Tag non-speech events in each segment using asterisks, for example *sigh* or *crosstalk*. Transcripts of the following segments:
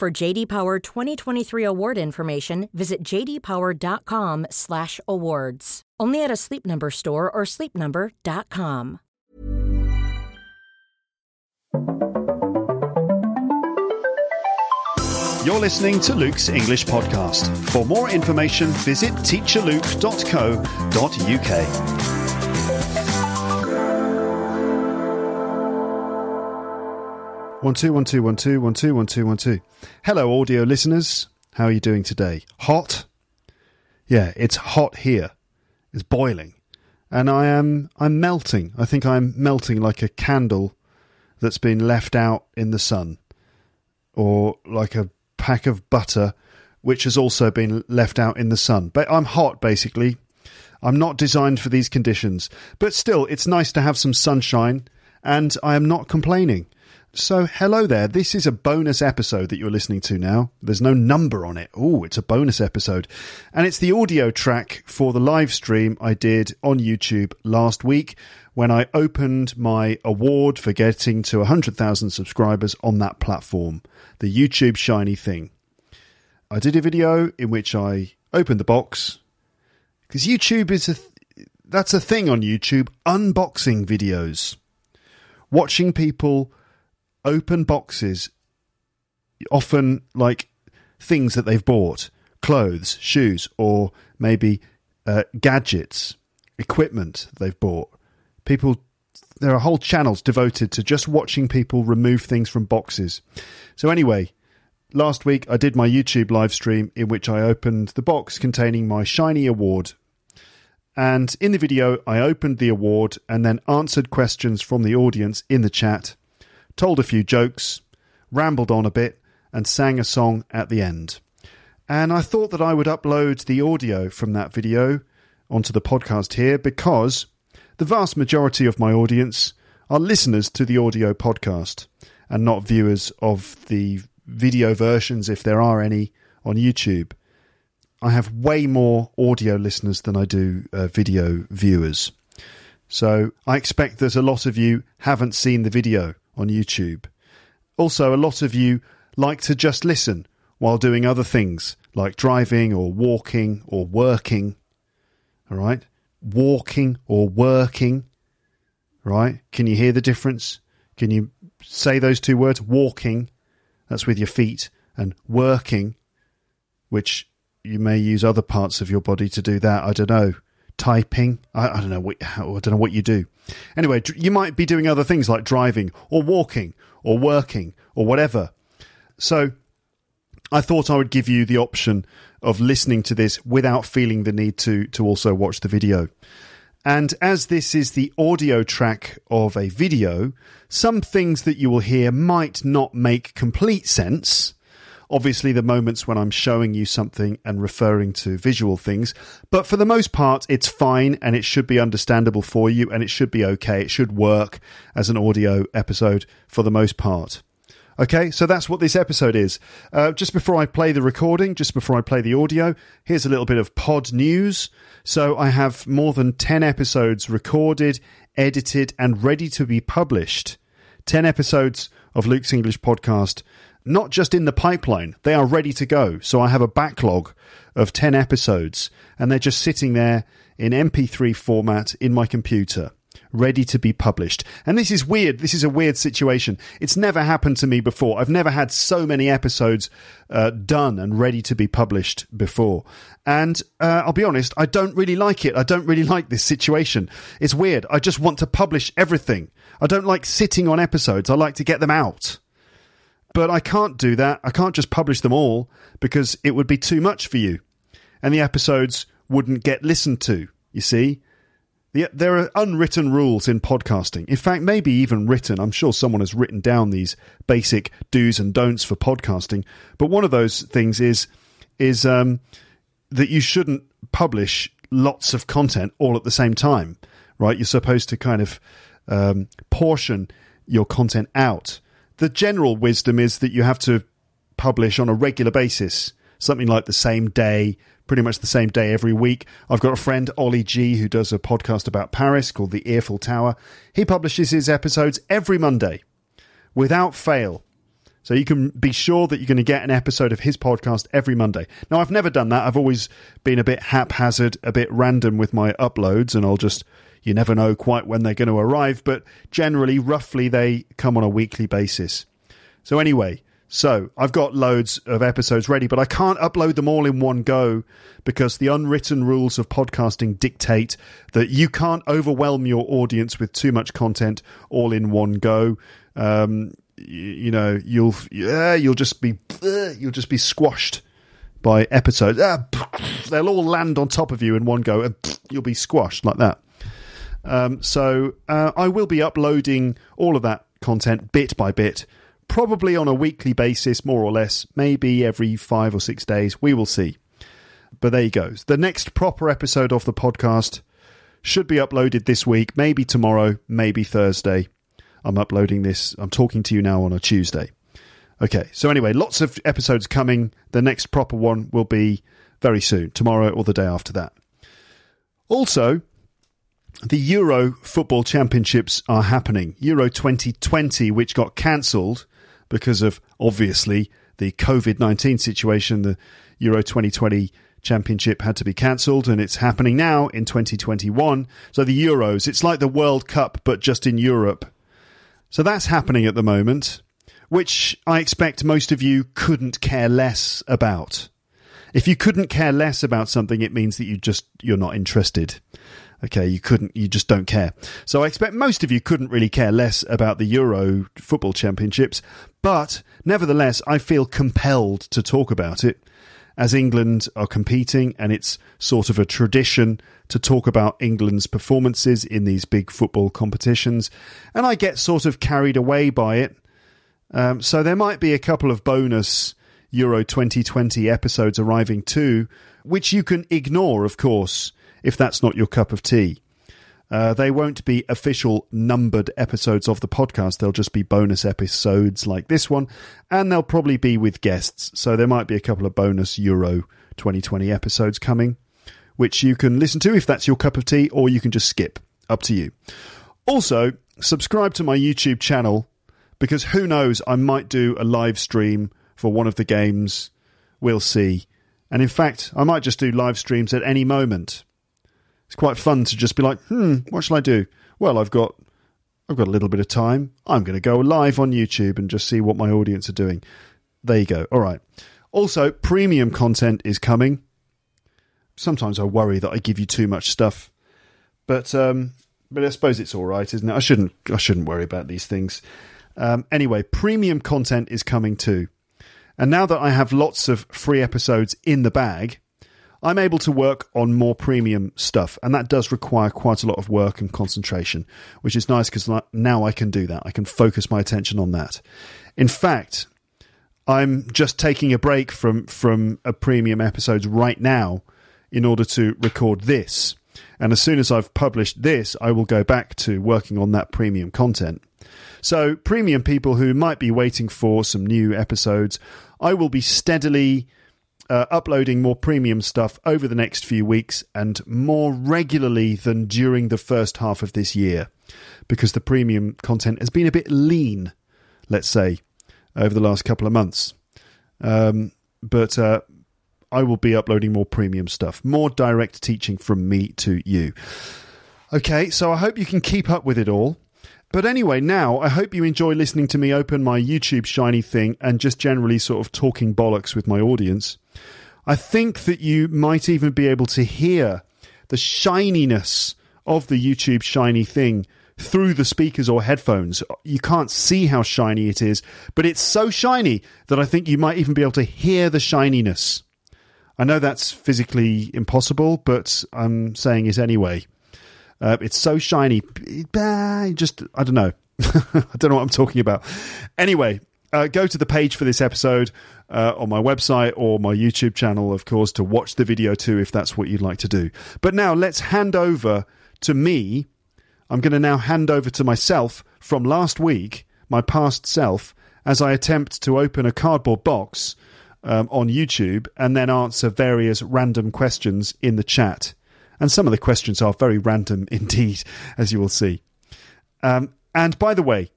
For JD Power 2023 award information, visit jdpower.com/awards. Only at a Sleep Number store or sleepnumber.com. You're listening to Luke's English Podcast. For more information, visit teacherluke.co.uk. One two one two one two one two one two one two. Hello, audio listeners. How are you doing today? Hot? Yeah, it's hot here. It's boiling, and I am I'm melting. I think I'm melting like a candle that's been left out in the sun, or like a pack of butter which has also been left out in the sun. But I'm hot basically. I'm not designed for these conditions, but still it's nice to have some sunshine and I am not complaining. So, hello there. This is a bonus episode that you're listening to now. There's no number on it. Oh, it's a bonus episode. And it's the audio track for the live stream I did on YouTube last week when I opened my award for getting to 100,000 subscribers on that platform, the YouTube Shiny thing. I did a video in which I opened the box because YouTube is a th- that's a thing on YouTube, unboxing videos. Watching people open boxes, often like things that they've bought, clothes, shoes, or maybe uh, gadgets, equipment they've bought. People, there are whole channels devoted to just watching people remove things from boxes. So, anyway, last week I did my YouTube live stream in which I opened the box containing my Shiny Award. And in the video, I opened the award and then answered questions from the audience in the chat told a few jokes, rambled on a bit, and sang a song at the end. And I thought that I would upload the audio from that video onto the podcast here because the vast majority of my audience are listeners to the audio podcast and not viewers of the video versions, if there are any, on YouTube. I have way more audio listeners than I do uh, video viewers. So I expect that a lot of you haven't seen the video on YouTube. Also, a lot of you like to just listen while doing other things like driving or walking or working. All right? Walking or working. Right? Can you hear the difference? Can you say those two words? Walking, that's with your feet, and working, which you may use other parts of your body to do that. I don't know typing. I, I don't know what I don't know what you do. Anyway, you might be doing other things like driving or walking or working or whatever. So I thought I would give you the option of listening to this without feeling the need to to also watch the video. And as this is the audio track of a video, some things that you will hear might not make complete sense obviously the moments when I'm showing you something and referring to visual things. But for the most part, it's fine and it should be understandable for you and it should be okay. It should work as an audio episode for the most part. Okay, so that's what this episode is. Uh, just before I play the recording, just before I play the audio, here's a little bit of pod news. So I have more than 10 episodes recorded, edited, and ready to be published. 10 episodes of Luke's English podcast not just in the pipeline, they are ready to go. So I have a backlog of 10 episodes and they're just sitting there in MP3 format in my computer, ready to be published. And this is weird. This is a weird situation. It's never happened to me before. I've never had so many episodes uh, done and ready to be published before. And uh, I'll be honest, I don't really like it. I don't really like this situation. It's weird. I just want to publish everything. I don't like sitting on episodes. I like to get them out. But I can't do that. I can't just publish them all because it would be too much for you. And the episodes wouldn't get listened to, you see? The, there are unwritten rules in podcasting. In fact, maybe even written. I'm sure someone has written down these basic do's and don'ts for podcasting. But one of those things is is um, that you shouldn't publish lots of content all at the same time. Right? You're supposed to kind of um, portion your content out. The general wisdom is that you have to publish on a regular basis, something like the same day, pretty much the same day every week. I've got a friend, Ollie G, who does a podcast about Paris called The Earful Tower. He publishes his episodes every Monday without fail. So you can be sure that you're going to get an episode of his podcast every Monday. Now, I've never done that. I've always been a bit haphazard, a bit random with my uploads, and I'll just, you never know quite when they're going to arrive, but generally, roughly, they come on a weekly basis. So, anyway, so I've got loads of episodes ready, but I can't upload them all in one go because the unwritten rules of podcasting dictate that you can't overwhelm your audience with too much content all in one go. Um, you, you, know, you'll yeah, you'll just be you'll just be squashed by episodes. Ah, they'll all land on top of you in one go, and you'll be squashed like that. Um, so uh, I will be uploading all of that content bit by bit probably on a weekly basis, more or less, maybe every five or six days. We will see. But there you go. The next proper episode of the podcast should be uploaded this week, maybe tomorrow, maybe Thursday. I'm uploading this, I'm talking to you now on a Tuesday. Okay, so anyway, lots of episodes coming. The next proper one will be very soon, tomorrow or the day after that. Also, the Euro Football Championships are happening. Euro 2020, which got cancelled because of obviously the COVID 19 situation. The Euro 2020 championship had to be cancelled and it's happening now in 2021. So the Euros, it's like the World Cup, but just in Europe. So that's happening at the moment, which I expect most of you couldn't care less about. If you couldn't care less about something, it means that you just, you're not interested. Okay, you couldn't, you just don't care. So I expect most of you couldn't really care less about the Euro football championships, but nevertheless, I feel compelled to talk about it as England are competing and it's sort of a tradition to talk about England's performances in these big football competitions. And I get sort of carried away by it. Um, so there might be a couple of bonus Euro 2020 episodes arriving too, which you can ignore, of course if that's not your cup of tea. Uh, they won't be official numbered episodes of the podcast. They'll just be bonus episodes like this one, and they'll probably be with guests. So there might be a couple of bonus Euro 2020 episodes coming, which you can listen to if that's your cup of tea, or you can just skip. Up to you. Also, subscribe to my YouTube channel because who knows, I might do a live stream for one of the games. We'll see. And in fact, I might just do live streams at any moment it's quite fun to just be like, hmm, what shall I do? Well, I've got I've got a little bit of time. I'm going to go live on YouTube and just see what my audience are doing. There you go. All right. Also, premium content is coming. Sometimes I worry that I give you too much stuff, but um, but I suppose it's all right, isn't it? I shouldn't I shouldn't worry about these things. Um, anyway, premium content is coming too, and now that I have lots of free episodes in the bag, I'm able to work on more premium stuff, and that does require quite a lot of work and concentration, which is nice because now I can do that. I can focus my attention on that. In fact, I'm just taking a break from from a premium episodes right now in order to record this. And as soon as I've published this, I will go back to working on that premium content. So, premium people who might be waiting for some new episodes, I will be steadily uh, uploading more premium stuff over the next few weeks and more regularly than during the first half of this year because the premium content has been a bit lean, let's say, over the last couple of months. Um, but uh, I will be uploading more premium stuff, more direct teaching from me to you. Okay, so I hope you can keep up with it all. But anyway, now I hope you enjoy listening to me open my YouTube shiny thing and just generally sort of talking bollocks with my audience. I think that you might even be able to hear the shininess of the YouTube shiny thing through the speakers or headphones. You can't see how shiny it is, but it's so shiny that I think you might even be able to hear the shininess. I know that's physically impossible, but I'm saying it anyway. Uh, it's so shiny. Just, I don't know. *laughs* I don't know what I'm talking about. Anyway, uh, go to the page for this episode uh, on my website or my YouTube channel, of course, to watch the video too, if that's what you'd like to do. But now let's hand over to me. I'm going to now hand over to myself from last week, my past self, as I attempt to open a cardboard box um, on YouTube and then answer various random questions in the chat. And some of the questions are very random *laughs* indeed, as you will see. Um, and by the way,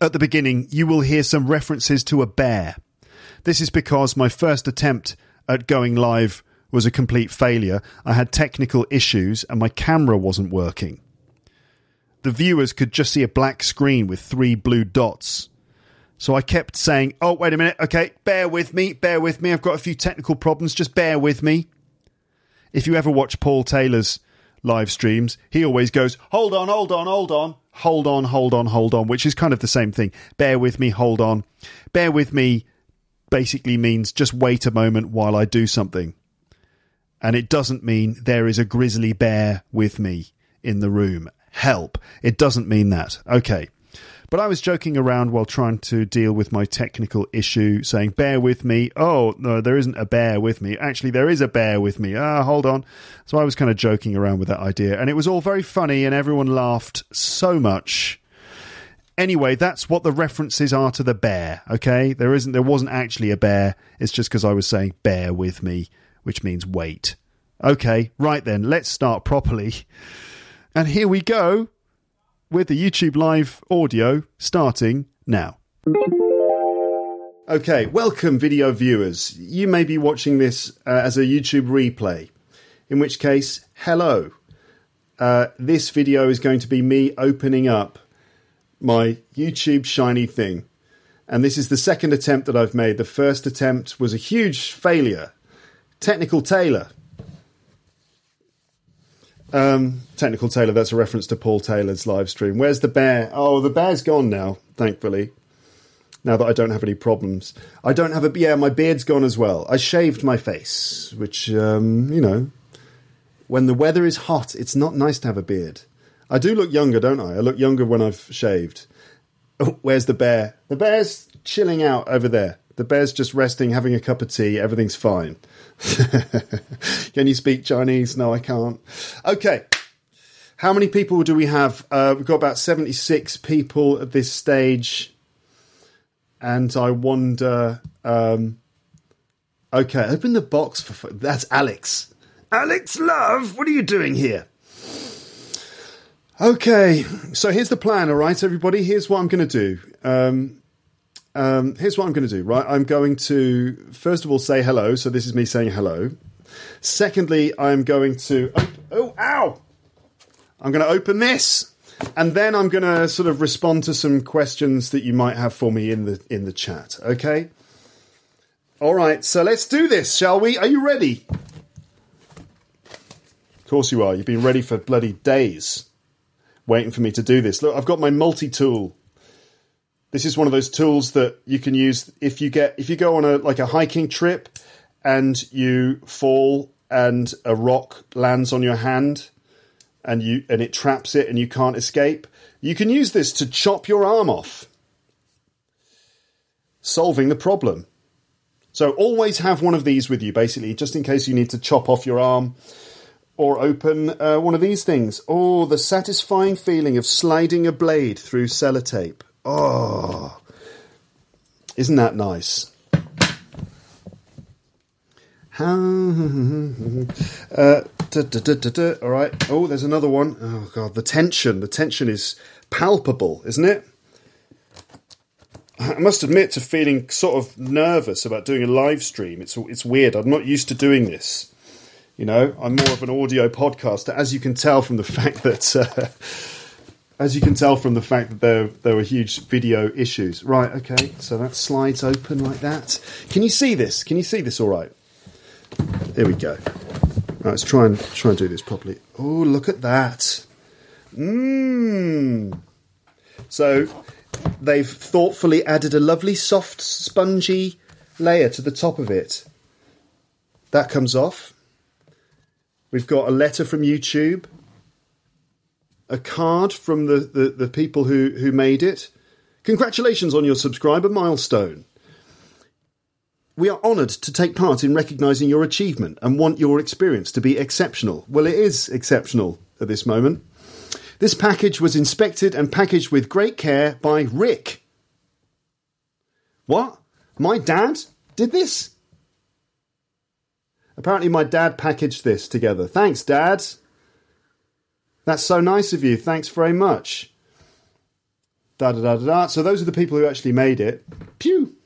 at the beginning, you will hear some references to a bear. This is because my first attempt at going live was a complete failure. I had technical issues and my camera wasn't working. The viewers could just see a black screen with three blue dots. So I kept saying, Oh, wait a minute. Okay, bear with me. Bear with me. I've got a few technical problems. Just bear with me. If you ever watch Paul Taylor's live streams, he always goes, Hold on, hold on, hold on, hold on, hold on, hold on, which is kind of the same thing. Bear with me, hold on. Bear with me basically means just wait a moment while I do something. And it doesn't mean there is a grizzly bear with me in the room. Help. It doesn't mean that. Okay. But I was joking around while trying to deal with my technical issue, saying, bear with me. Oh, no, there isn't a bear with me. Actually, there is a bear with me. Ah, hold on. So I was kind of joking around with that idea. And it was all very funny, and everyone laughed so much Anyway, that's what the references are to the bear. Okay, there isn't, there wasn't actually a bear. It's just because I was saying "bear with me," which means wait. Okay, right then, let's start properly. And here we go with the YouTube live audio starting now. Okay, welcome, video viewers. You may be watching this uh, as a YouTube replay, in which case, hello. Uh, this video is going to be me opening up my YouTube shiny thing. And this is the second attempt that I've made. The first attempt was a huge failure. Technical Taylor. Um, Technical Taylor, that's a reference to Paul Taylor's live stream. Where's the bear? Oh, the bear's gone now, thankfully. Now that I don't have any problems. I don't have a. Yeah, my beard's gone as well. I shaved my face, which, um, you know, when the weather is hot, it's not nice to have a beard. I do look younger, don't I? I look younger when I've shaved. Oh, where's the bear? The bear's chilling out over there. The bear's just resting, having a cup of tea. Everything's fine. *laughs* Can you speak Chinese? No, I can't. Okay. How many people do we have? Uh, we've got about 76 people at this stage. And I wonder. Um, okay, open the box for. That's Alex. Alex, love, what are you doing here? Okay, so here's the plan, all right, everybody. Here's what I'm going to do. Um, um, here's what I'm going to do, right? I'm going to, first of all, say hello. So this is me saying hello. Secondly, I'm going to, oh, oh ow! I'm going to open this, and then I'm going to sort of respond to some questions that you might have for me in the in the chat. Okay. All right, so let's do this, shall we? Are you ready? Of course you are. You've been ready for bloody days waiting for me to do this. Look, I've got my multi tool. This is one of those tools that you can use if you get if you go on a like a hiking trip and you fall and a rock lands on your hand and you and it traps it and you can't escape. You can use this to chop your arm off. Solving the problem. So always have one of these with you basically just in case you need to chop off your arm or open uh, one of these things. Oh, the satisfying feeling of sliding a blade through sellotape. Oh, isn't that nice? *laughs* uh, da, da, da, all right. Oh, there's another one. Oh god, the tension. The tension is palpable, isn't it? I must admit to feeling sort of nervous about doing a live stream. It's it's weird. I'm not used to doing this. You know, I'm more of an audio podcaster, as you can tell from the *laughs* fact that, uh, as you can tell from the fact that there there were huge video issues. Right, okay, so that slides open like that. Can you see this? Can you see this? All right. There we go. Right, let's try and try and do this properly. Oh, look at that. Mmm. So they've thoughtfully added a lovely soft spongy layer to the top of it. That comes off. We've got a letter from YouTube. A card from the, the, the people who, who made it. Congratulations on your subscriber milestone. We are honoured to take part in recognising your achievement and want your experience to be exceptional. Well, it is exceptional at this moment. This package was inspected and packaged with great care by Rick. What? My dad did this? Apparently, my dad packaged this together. Thanks, Dad. That's so nice of you. Thanks very much. Da da da da da. So, those are the people who actually made it. Pew!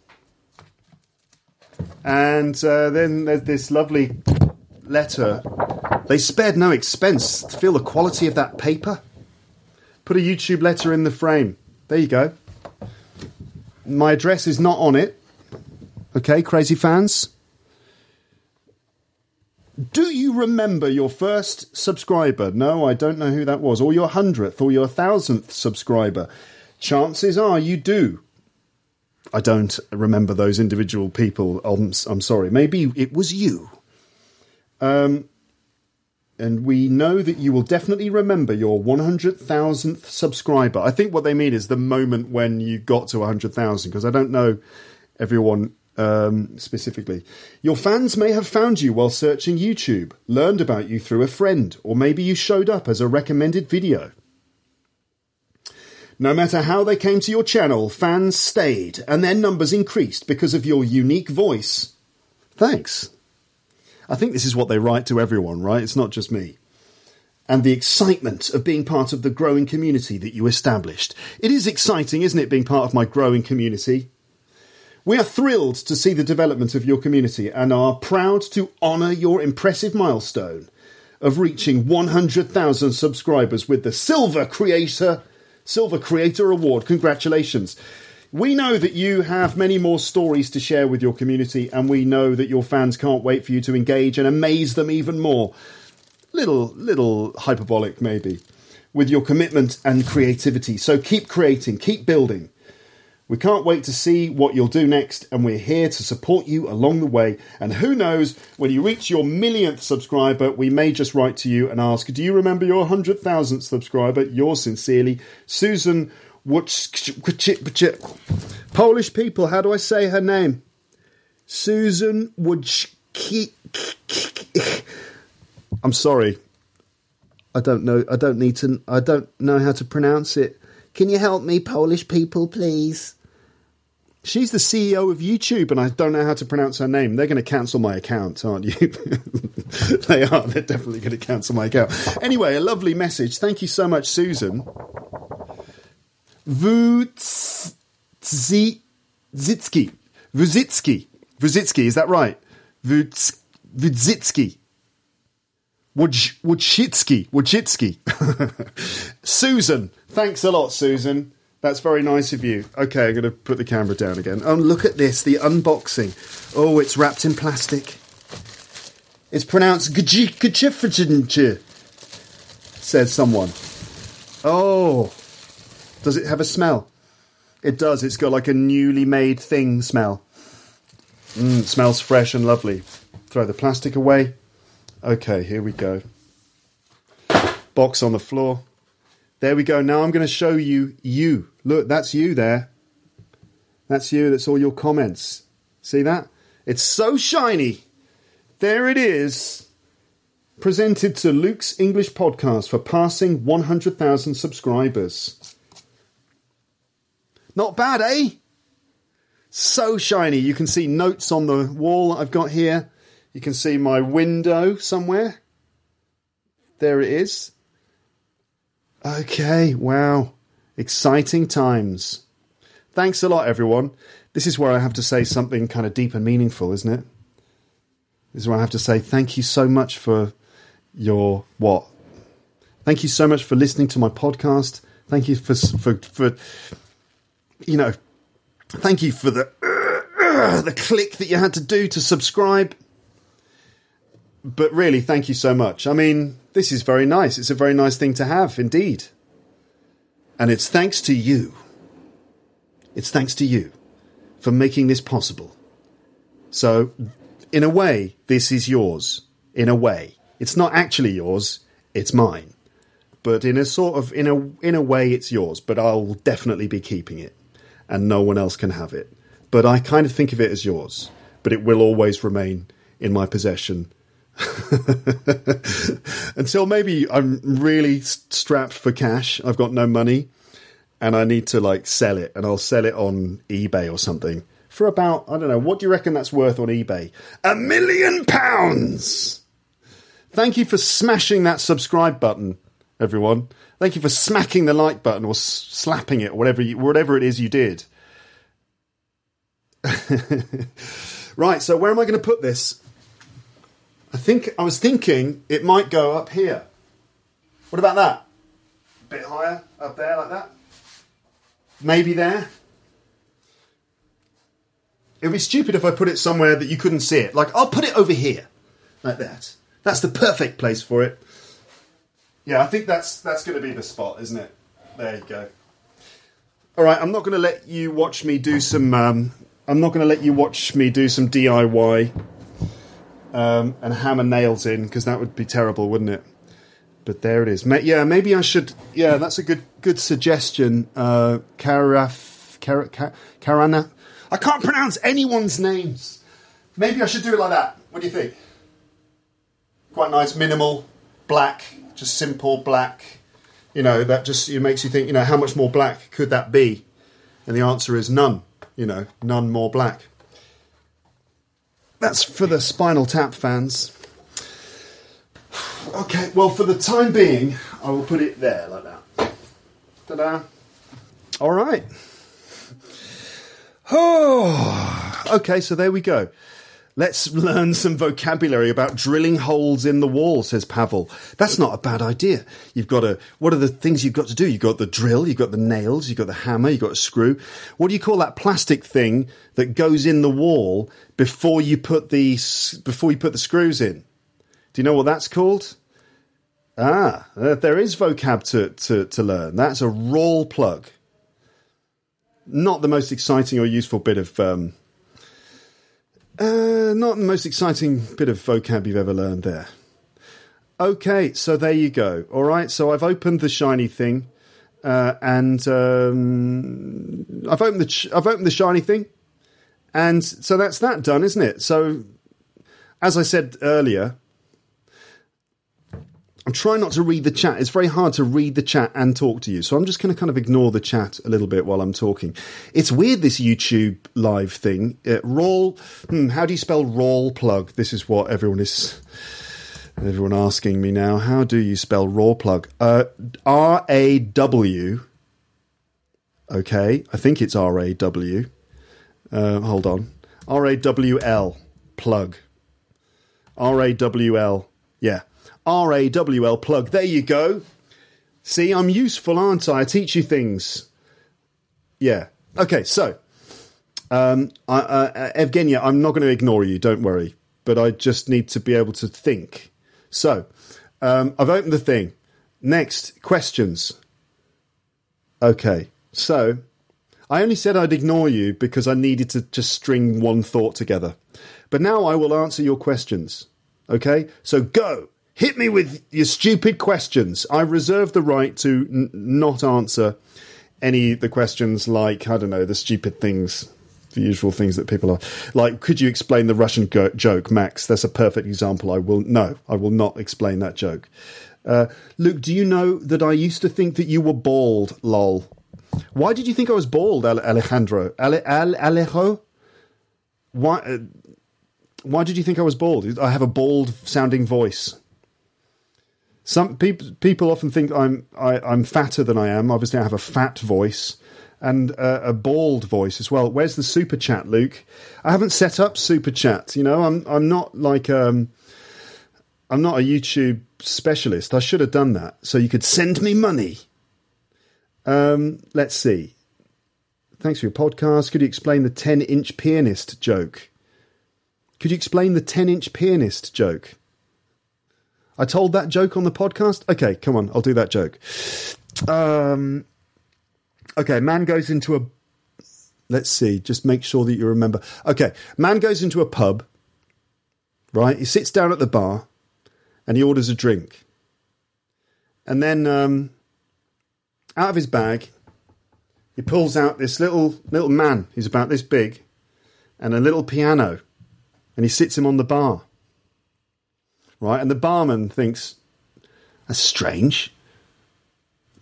And uh, then there's this lovely letter. They spared no expense to feel the quality of that paper. Put a YouTube letter in the frame. There you go. My address is not on it. Okay, crazy fans? Do you remember your first subscriber? No, I don't know who that was. Or your hundredth or your thousandth subscriber? Chances are you do. I don't remember those individual people. I'm, I'm sorry. Maybe it was you. Um, and we know that you will definitely remember your 100,000th subscriber. I think what they mean is the moment when you got to 100,000, because I don't know everyone um, specifically. Your fans may have found you while searching YouTube, learned about you through a friend, or maybe you showed up as a recommended video. No matter how they came to your channel, fans stayed and their numbers increased because of your unique voice. Thanks. I think this is what they write to everyone, right? It's not just me. And the excitement of being part of the growing community that you established. It is exciting, isn't it, being part of my growing community? We are thrilled to see the development of your community and are proud to honour your impressive milestone of reaching 100,000 subscribers with the Silver Creator Silver Creator Award. Congratulations. We know that you have many more stories to share with your community, and we know that your fans can't wait for you to engage and amaze them even more. Little, little hyperbolic, maybe, with your commitment and creativity. So keep creating, keep building. We can't wait to see what you'll do next, and we're here to support you along the way. And who knows, when you reach your millionth subscriber, we may just write to you and ask, Do you remember your 100,000th subscriber? Yours sincerely, Susan Polish people, how do I say her name? Susan Wojcicki. I'm sorry. I don't know. I don't need to. I don't know how to pronounce it. Can you help me, Polish people, please? She's the CEO of YouTube, and I don't know how to pronounce her name. They're going to cancel my account, aren't you? *laughs* they are. They're definitely going to cancel my account. Anyway, a lovely message. Thank you so much, Susan. Vudzitsky. Vuzitsky. Vuzitsky, is that right? Vudzitsky. Wojcicki. Wojcicki. *laughs* Susan. Thanks a lot, Susan. That's very nice of you. Okay, I'm going to put the camera down again. Oh, look at this, the unboxing. Oh, it's wrapped in plastic. It's pronounced gajifajinche, says someone. Oh, does it have a smell? It does. It's got like a newly made thing smell. Mm, smells fresh and lovely. Throw the plastic away. Okay, here we go. Box on the floor. There we go. Now I'm going to show you you. Look, that's you there. That's you. That's all your comments. See that? It's so shiny. There it is. Presented to Luke's English podcast for passing 100,000 subscribers. Not bad, eh? So shiny. You can see notes on the wall I've got here. You can see my window somewhere. There it is. Okay, wow. Exciting times. Thanks a lot, everyone. This is where I have to say something kind of deep and meaningful, isn't it? This is where I have to say thank you so much for your what? Thank you so much for listening to my podcast. Thank you for for for you know, thank you for the uh, *clears throat* the click that you had to do to subscribe. But really, thank you so much. I mean, this is very nice. It's a very nice thing to have, indeed. And it's thanks to you. It's thanks to you for making this possible. So, in a way, this is yours. In a way. It's not actually yours, it's mine. but in a sort of in a in a way, it's yours. But I'll definitely be keeping it, and no one else can have it. But I kind of think of it as yours, but it will always remain in my possession *laughs* until maybe I'm really strapped for cash. I've got no money, and I need to like sell it, and I'll sell it on eBay or something for about I don't know. What do you reckon that's worth on eBay? A million pounds. Thank you for smashing that subscribe button, everyone. Thank you for smacking the like button or slapping it, whatever you, whatever it is you did. *laughs* right, so where am I going to put this? I think I was thinking it might go up here. What about that? A bit higher, up there, like that. Maybe there. It'd be stupid if I put it somewhere that you couldn't see it. Like I'll put it over here, like that. That's the perfect place for it. Yeah, I think that's that's going to be the spot, isn't it? There you go. All right, I'm not going to let you watch me do some. Um, I'm not going to let you watch me do some DIY um, and hammer nails in because that would be terrible, wouldn't it? But there it is. Ma- yeah, maybe I should. Yeah, that's a good good suggestion. Uh, Karaf, Kar- Kar- Karana. I can't pronounce anyone's names. Maybe I should do it like that. What do you think? Quite nice, minimal, black, just simple black. You know, that just it makes you think. You know, how much more black could that be? And the answer is none. You know, none more black. That's for the Spinal Tap fans. Okay, well, for the time being, I will put it there like that. Ta da! All right. Oh, *sighs* okay, so there we go. Let's learn some vocabulary about drilling holes in the wall, says Pavel. That's not a bad idea. You've got to, what are the things you've got to do? You've got the drill, you've got the nails, you've got the hammer, you've got a screw. What do you call that plastic thing that goes in the wall before you put the, before you put the screws in? Do you know what that's called? Ah, there is vocab to, to, to learn. That's a rawl plug. Not the most exciting or useful bit of, um, uh, not the most exciting bit of vocab you've ever learned there. Okay, so there you go. All right, so I've opened the shiny thing, uh, and um, I've opened the ch- I've opened the shiny thing, and so that's that done, isn't it? So, as I said earlier, I'm trying not to read the chat. It's very hard to read the chat and talk to you. So I'm just going to kind of ignore the chat a little bit while I'm talking. It's weird, this YouTube live thing. Uh, roll, hmm, how do you spell rawl plug? This is what everyone is, everyone asking me now. How do you spell rawl plug? Uh, R A W. Okay, I think it's R A W. Uh, hold on. R A W L, plug. R A W L, yeah. R A W L plug. There you go. See, I'm useful, aren't I? I teach you things. Yeah. Okay, so, um, I, uh, Evgenia, I'm not going to ignore you, don't worry, but I just need to be able to think. So, um, I've opened the thing. Next, questions. Okay, so I only said I'd ignore you because I needed to just string one thought together. But now I will answer your questions. Okay, so go. Hit me with your stupid questions. I reserve the right to n- not answer any the questions like, I don't know, the stupid things, the usual things that people are. Like, could you explain the Russian go- joke, Max? That's a perfect example. I will, no, I will not explain that joke. Uh, Luke, do you know that I used to think that you were bald, lol? Why did you think I was bald, Alejandro? Ale- Ale- Alejo? Why, uh, why did you think I was bald? I have a bald sounding voice. Some people people often think I'm I, I'm fatter than I am. Obviously, I have a fat voice and uh, a bald voice as well. Where's the super chat, Luke? I haven't set up super chat. You know, I'm I'm not like um I'm not a YouTube specialist. I should have done that so you could send me money. Um, let's see. Thanks for your podcast. Could you explain the 10 inch pianist joke? Could you explain the 10 inch pianist joke? I told that joke on the podcast. Okay, come on, I'll do that joke. Um, okay, man goes into a. Let's see, just make sure that you remember. Okay, man goes into a pub, right? He sits down at the bar and he orders a drink. And then um, out of his bag, he pulls out this little little man. He's about this big, and a little piano, and he sits him on the bar. Right, and the barman thinks that's strange.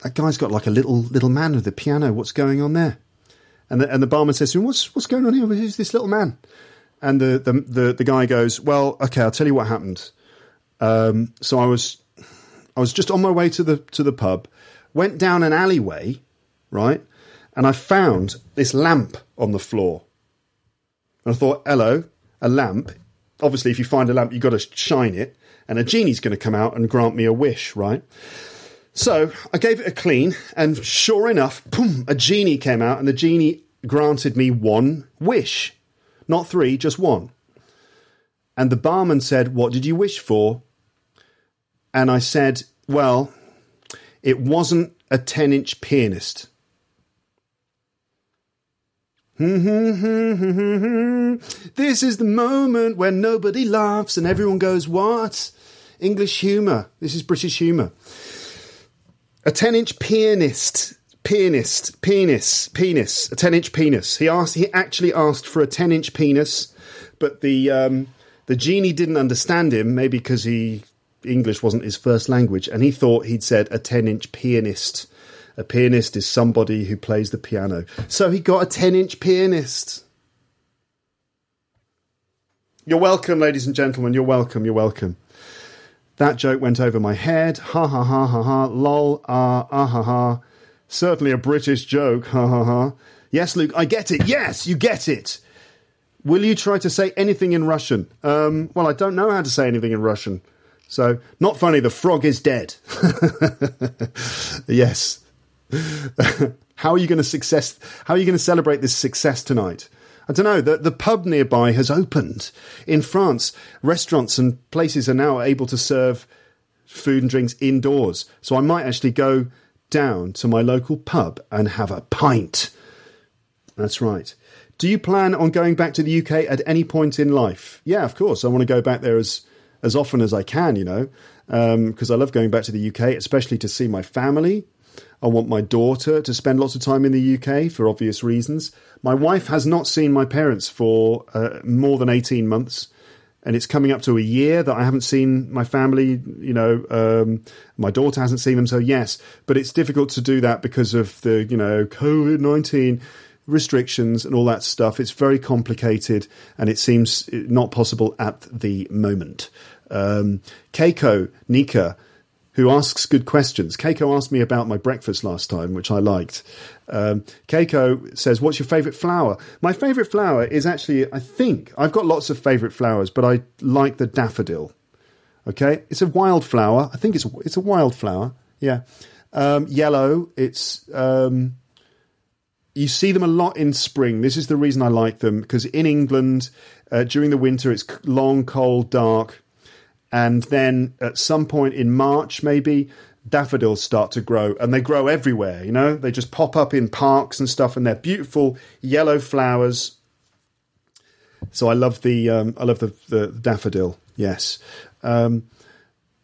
That guy's got like a little little man with a piano. What's going on there? And the, and the barman says to him, "What's what's going on here? Who's this little man?" And the the the, the guy goes, "Well, okay, I'll tell you what happened. Um, so I was I was just on my way to the to the pub, went down an alleyway, right, and I found this lamp on the floor. And I thought, hello, a lamp. Obviously, if you find a lamp, you've got to shine it, and a genie's going to come out and grant me a wish, right? So I gave it a clean, and sure enough, boom, a genie came out, and the genie granted me one wish. Not three, just one. And the barman said, What did you wish for? And I said, Well, it wasn't a 10 inch pianist. This is the moment when nobody laughs and everyone goes, What? English humour. This is British humour. A 10 inch pianist. Pianist, penis, penis, a 10 inch penis. He asked, he actually asked for a 10 inch penis, but the, um, the genie didn't understand him, maybe because he, English wasn't his first language, and he thought he'd said a 10 inch pianist. A pianist is somebody who plays the piano. So he got a 10 inch pianist. You're welcome, ladies and gentlemen. You're welcome. You're welcome. That joke went over my head. Ha ha ha ha ha. Lol. Ah ah ha ha. Certainly a British joke. Ha ha ha. Yes, Luke, I get it. Yes, you get it. Will you try to say anything in Russian? Um, well, I don't know how to say anything in Russian. So, not funny, the frog is dead. *laughs* yes. *laughs* how are you going to success? How are you going to celebrate this success tonight? I don't know. The, the pub nearby has opened. In France, restaurants and places are now able to serve food and drinks indoors. So I might actually go down to my local pub and have a pint. That's right. Do you plan on going back to the UK at any point in life? Yeah, of course. I want to go back there as as often as I can, you know, because um, I love going back to the UK, especially to see my family. I want my daughter to spend lots of time in the UK for obvious reasons. My wife has not seen my parents for uh, more than 18 months and it's coming up to a year that I haven't seen my family. You know, um, my daughter hasn't seen them, so yes, but it's difficult to do that because of the you know COVID nineteen restrictions and all that stuff. It's very complicated, and it seems not possible at the moment. Um, Keiko Nika who asks good questions. Keiko asked me about my breakfast last time, which I liked. Um, Keiko says, What's your favourite flower? My favourite flower is actually, I think, I've got lots of favourite flowers, but I like the daffodil. Okay, it's a wild flower. I think it's it's a wild flower. Yeah, um, yellow. It's um, you see them a lot in spring. This is the reason I like them because in England uh, during the winter it's long, cold, dark and then at some point in March, maybe daffodils start to grow, and they grow everywhere. You know, they just pop up in parks and stuff, and they're beautiful yellow flowers. So I love the um, I love the, the daffodil. Yes. Um,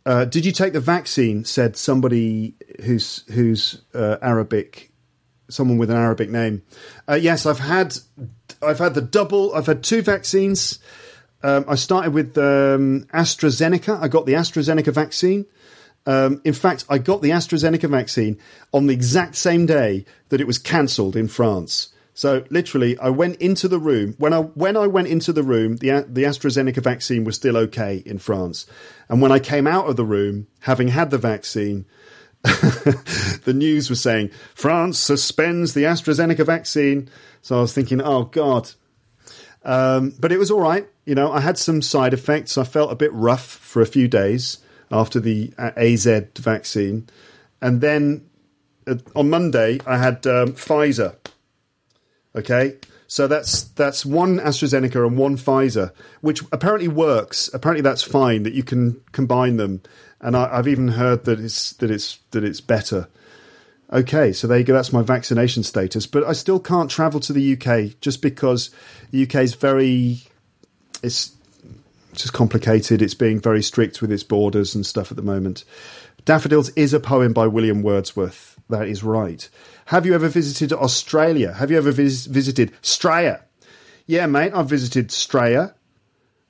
uh, did you take the vaccine? Said somebody who's who's uh, Arabic, someone with an Arabic name. Uh, yes, I've had I've had the double. I've had two vaccines. Um, I started with um, AstraZeneca. I got the AstraZeneca vaccine. Um, in fact, I got the AstraZeneca vaccine on the exact same day that it was cancelled in France. So literally, I went into the room when I when I went into the room. the The AstraZeneca vaccine was still okay in France, and when I came out of the room, having had the vaccine, *laughs* the news was saying France suspends the AstraZeneca vaccine. So I was thinking, oh God, um, but it was all right. You know, I had some side effects. I felt a bit rough for a few days after the uh, AZ vaccine. And then uh, on Monday, I had um, Pfizer. Okay. So that's that's one AstraZeneca and one Pfizer, which apparently works. Apparently that's fine that you can combine them, and I, have even heard that it's that it's that it's better. Okay, so there you go. That's my vaccination status. But I still can't travel to the UK just because the UK is very. It's just complicated. It's being very strict with its borders and stuff at the moment. Daffodils is a poem by William Wordsworth. That is right. Have you ever visited Australia? Have you ever vis- visited Straya? Yeah, mate, I've visited Straya.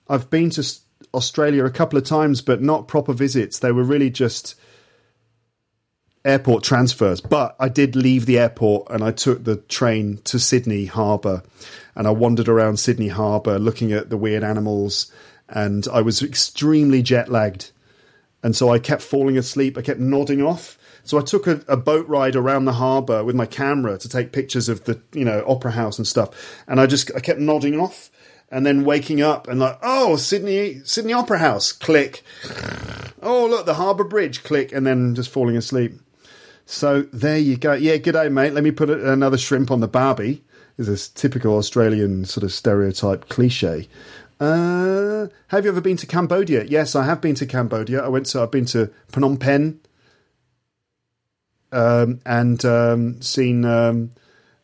I've been to Australia a couple of times, but not proper visits. They were really just airport transfers. But I did leave the airport and I took the train to Sydney Harbour and I wandered around Sydney Harbour looking at the weird animals and I was extremely jet lagged. And so I kept falling asleep. I kept nodding off. So I took a, a boat ride around the harbour with my camera to take pictures of the, you know, opera house and stuff. And I just, I kept nodding off and then waking up and like, oh, Sydney, Sydney Opera House, click. Oh, look, the Harbour Bridge, click, and then just falling asleep. So there you go. Yeah, good day, mate. Let me put another shrimp on the barbie. Is a typical Australian sort of stereotype cliche. Uh, have you ever been to Cambodia? Yes, I have been to Cambodia. I went to. I've been to Phnom Penh, um, and um, seen um,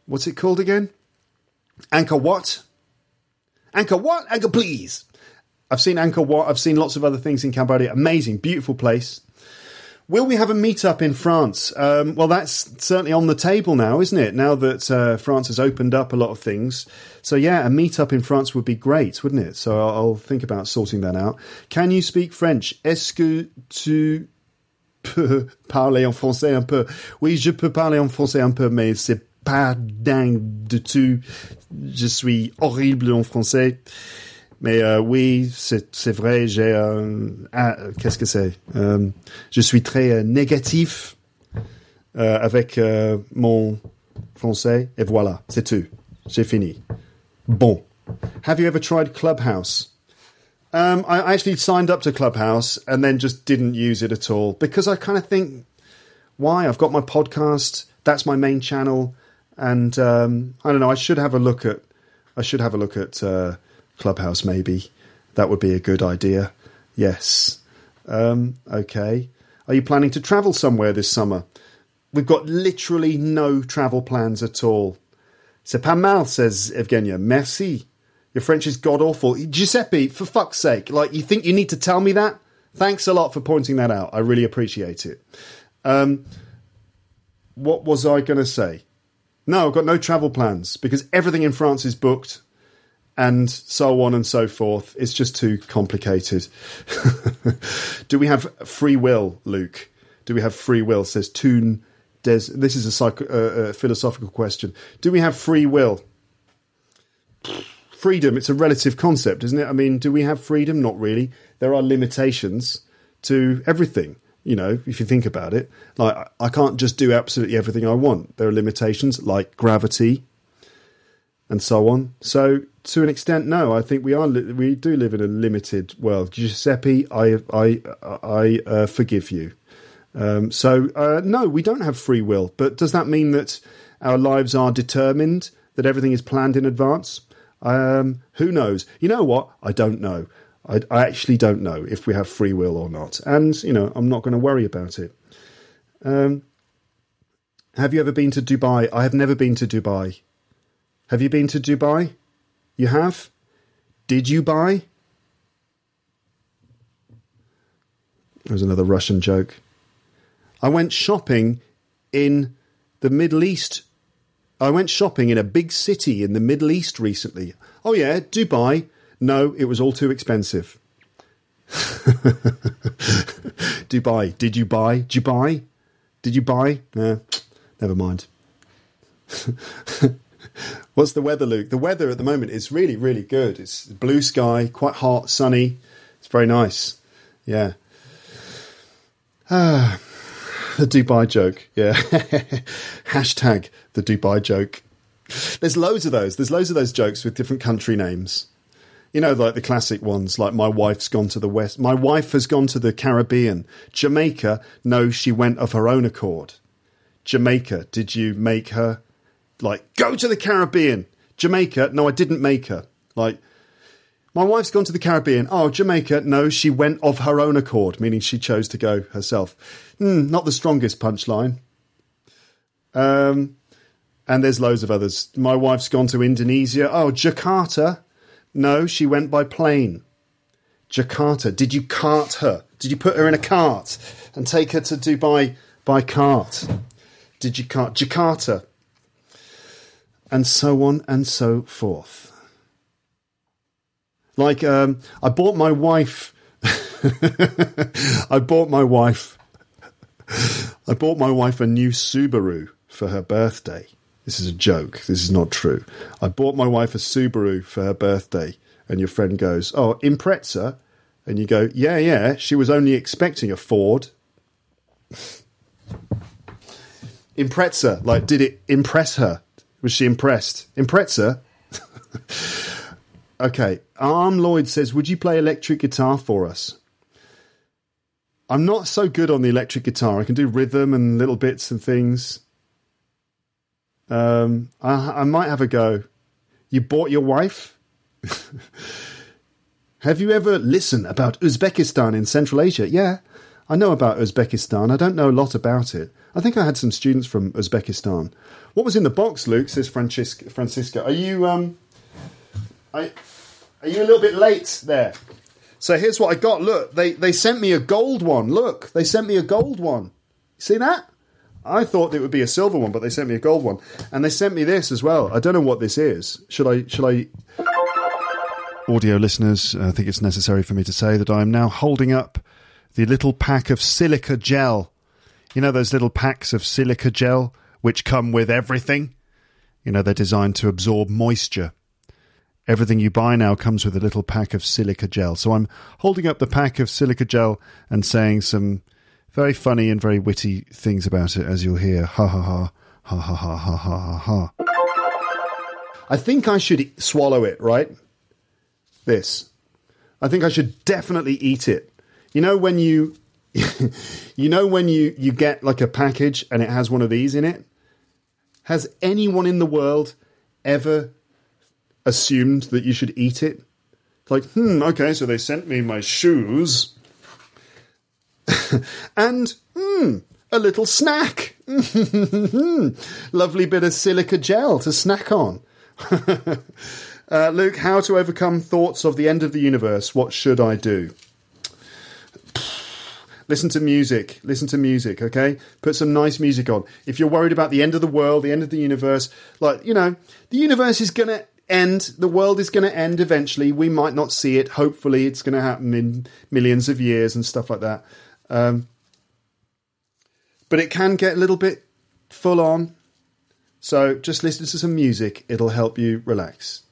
what's it called again? Angkor Wat. Angkor Wat. Angkor, please. I've seen Angkor Wat. I've seen lots of other things in Cambodia. Amazing, beautiful place. Will we have a meetup in France? Um, well, that's certainly on the table now, isn't it? Now that uh, France has opened up a lot of things. So, yeah, a meetup in France would be great, wouldn't it? So, I'll, I'll think about sorting that out. Can you speak French? Est-ce que tu peux *laughs* parler en français un peu? Oui, je peux parler en français un peu, mais c'est pas dingue de tout. Je suis horrible en français. Mais euh, oui, c'est vrai, j'ai euh, ah, qu'est-ce que c'est euh, Je suis très euh, négatif euh, avec euh, mon français et voilà, c'est tout. J'ai fini. Bon. Have you ever tried Clubhouse? Um, I actually signed up to Clubhouse and then just didn't use it at all because I kind of think, why? I've got my podcast. That's my main channel, and um, I don't know. I should have a look at. I should have a look at uh, Clubhouse, maybe. That would be a good idea. Yes. Um, okay. Are you planning to travel somewhere this summer? We've got literally no travel plans at all. C'est pas mal, says Evgenia. Merci. Your French is god awful. Giuseppe, for fuck's sake, like, you think you need to tell me that? Thanks a lot for pointing that out. I really appreciate it. Um, what was I going to say? No, I've got no travel plans because everything in France is booked and so on and so forth. It's just too complicated. *laughs* Do we have free will, Luke? Do we have free will? Says Toon. Des. This is a uh, uh, philosophical question. Do we have free will? Freedom. It's a relative concept, isn't it? I mean, do we have freedom? Not really. There are limitations to everything. You know, if you think about it, like I can't just do absolutely everything I want. There are limitations like gravity, and so on. So, to an extent, no, I think we are we do live in a limited world. Giuseppe, I I I uh, forgive you. Um, so, uh, no, we don't have free will. But does that mean that our lives are determined? That everything is planned in advance? Um, who knows? You know what? I don't know. I, I actually don't know if we have free will or not. And you know, I'm not going to worry about it. Um, have you ever been to Dubai? I have never been to Dubai. Have you been to Dubai? You have? Did you buy? There's another Russian joke. I went shopping in the Middle East. I went shopping in a big city in the Middle East recently. Oh, yeah, Dubai. No, it was all too expensive. *laughs* Dubai. Did you buy? Did you buy? Did you buy? No, never mind. *laughs* What's the weather, Luke? The weather at the moment is really, really good. It's blue sky, quite hot, sunny. It's very nice. Yeah. Ah, the Dubai joke. Yeah. *laughs* Hashtag the Dubai joke. There's loads of those. There's loads of those jokes with different country names. You know, like the classic ones, like my wife's gone to the West. My wife has gone to the Caribbean. Jamaica, no, she went of her own accord. Jamaica, did you make her? Like go to the Caribbean. Jamaica, no, I didn't make her. Like my wife's gone to the Caribbean. Oh, Jamaica, no, she went of her own accord, meaning she chose to go herself. Mm, not the strongest punchline. Um, and there's loads of others. My wife's gone to Indonesia. Oh, Jakarta. No, she went by plane. Jakarta. Did you cart her Did you put her in a cart and take her to Dubai by cart? Did you cart Jakarta? And so on and so forth. Like, um, I bought my wife. *laughs* I bought my wife. I bought my wife a new Subaru for her birthday. This is a joke. This is not true. I bought my wife a Subaru for her birthday, and your friend goes, "Oh, Impreza," and you go, "Yeah, yeah." She was only expecting a Ford. *laughs* Impreza, like, did it impress her? Was she impressed? Impreza. *laughs* okay. Arm Lloyd says, "Would you play electric guitar for us?" I'm not so good on the electric guitar. I can do rhythm and little bits and things. Um, I, I might have a go. You bought your wife? *laughs* have you ever listened about Uzbekistan in Central Asia? Yeah, I know about Uzbekistan. I don't know a lot about it. I think I had some students from Uzbekistan. What was in the box, Luke? Says Francisca. Francisca. Are you um? I, are you a little bit late there? So here's what I got. Look, they they sent me a gold one. Look, they sent me a gold one. See that? I thought it would be a silver one, but they sent me a gold one, and they sent me this as well. I don't know what this is. Should I? Should I? Audio listeners, I think it's necessary for me to say that I am now holding up the little pack of silica gel. You know those little packs of silica gel which come with everything. You know they're designed to absorb moisture. Everything you buy now comes with a little pack of silica gel. So I'm holding up the pack of silica gel and saying some very funny and very witty things about it, as you'll hear. Ha ha ha. Ha ha ha ha ha ha ha. I think I should swallow it, right? This. I think I should definitely eat it. You know when you *laughs* you know when you you get like a package and it has one of these in it? Has anyone in the world ever assumed that you should eat it? like, hmm, okay, so they sent me my shoes *laughs* and hmm, a little snack. *laughs* Lovely bit of silica gel to snack on. uh, Luke, how to overcome thoughts of the end of the universe? What should I do? Listen to music. Listen to music, okay? Put some nice music on. If you're worried about the end of the world, the end of the universe, like, you know, the universe is going to end. The world is going to end eventually. We might not see it. Hopefully, it's going to happen in millions of years and stuff like that. Um, but it can get a little bit full on. So just listen to some music, it'll help you relax.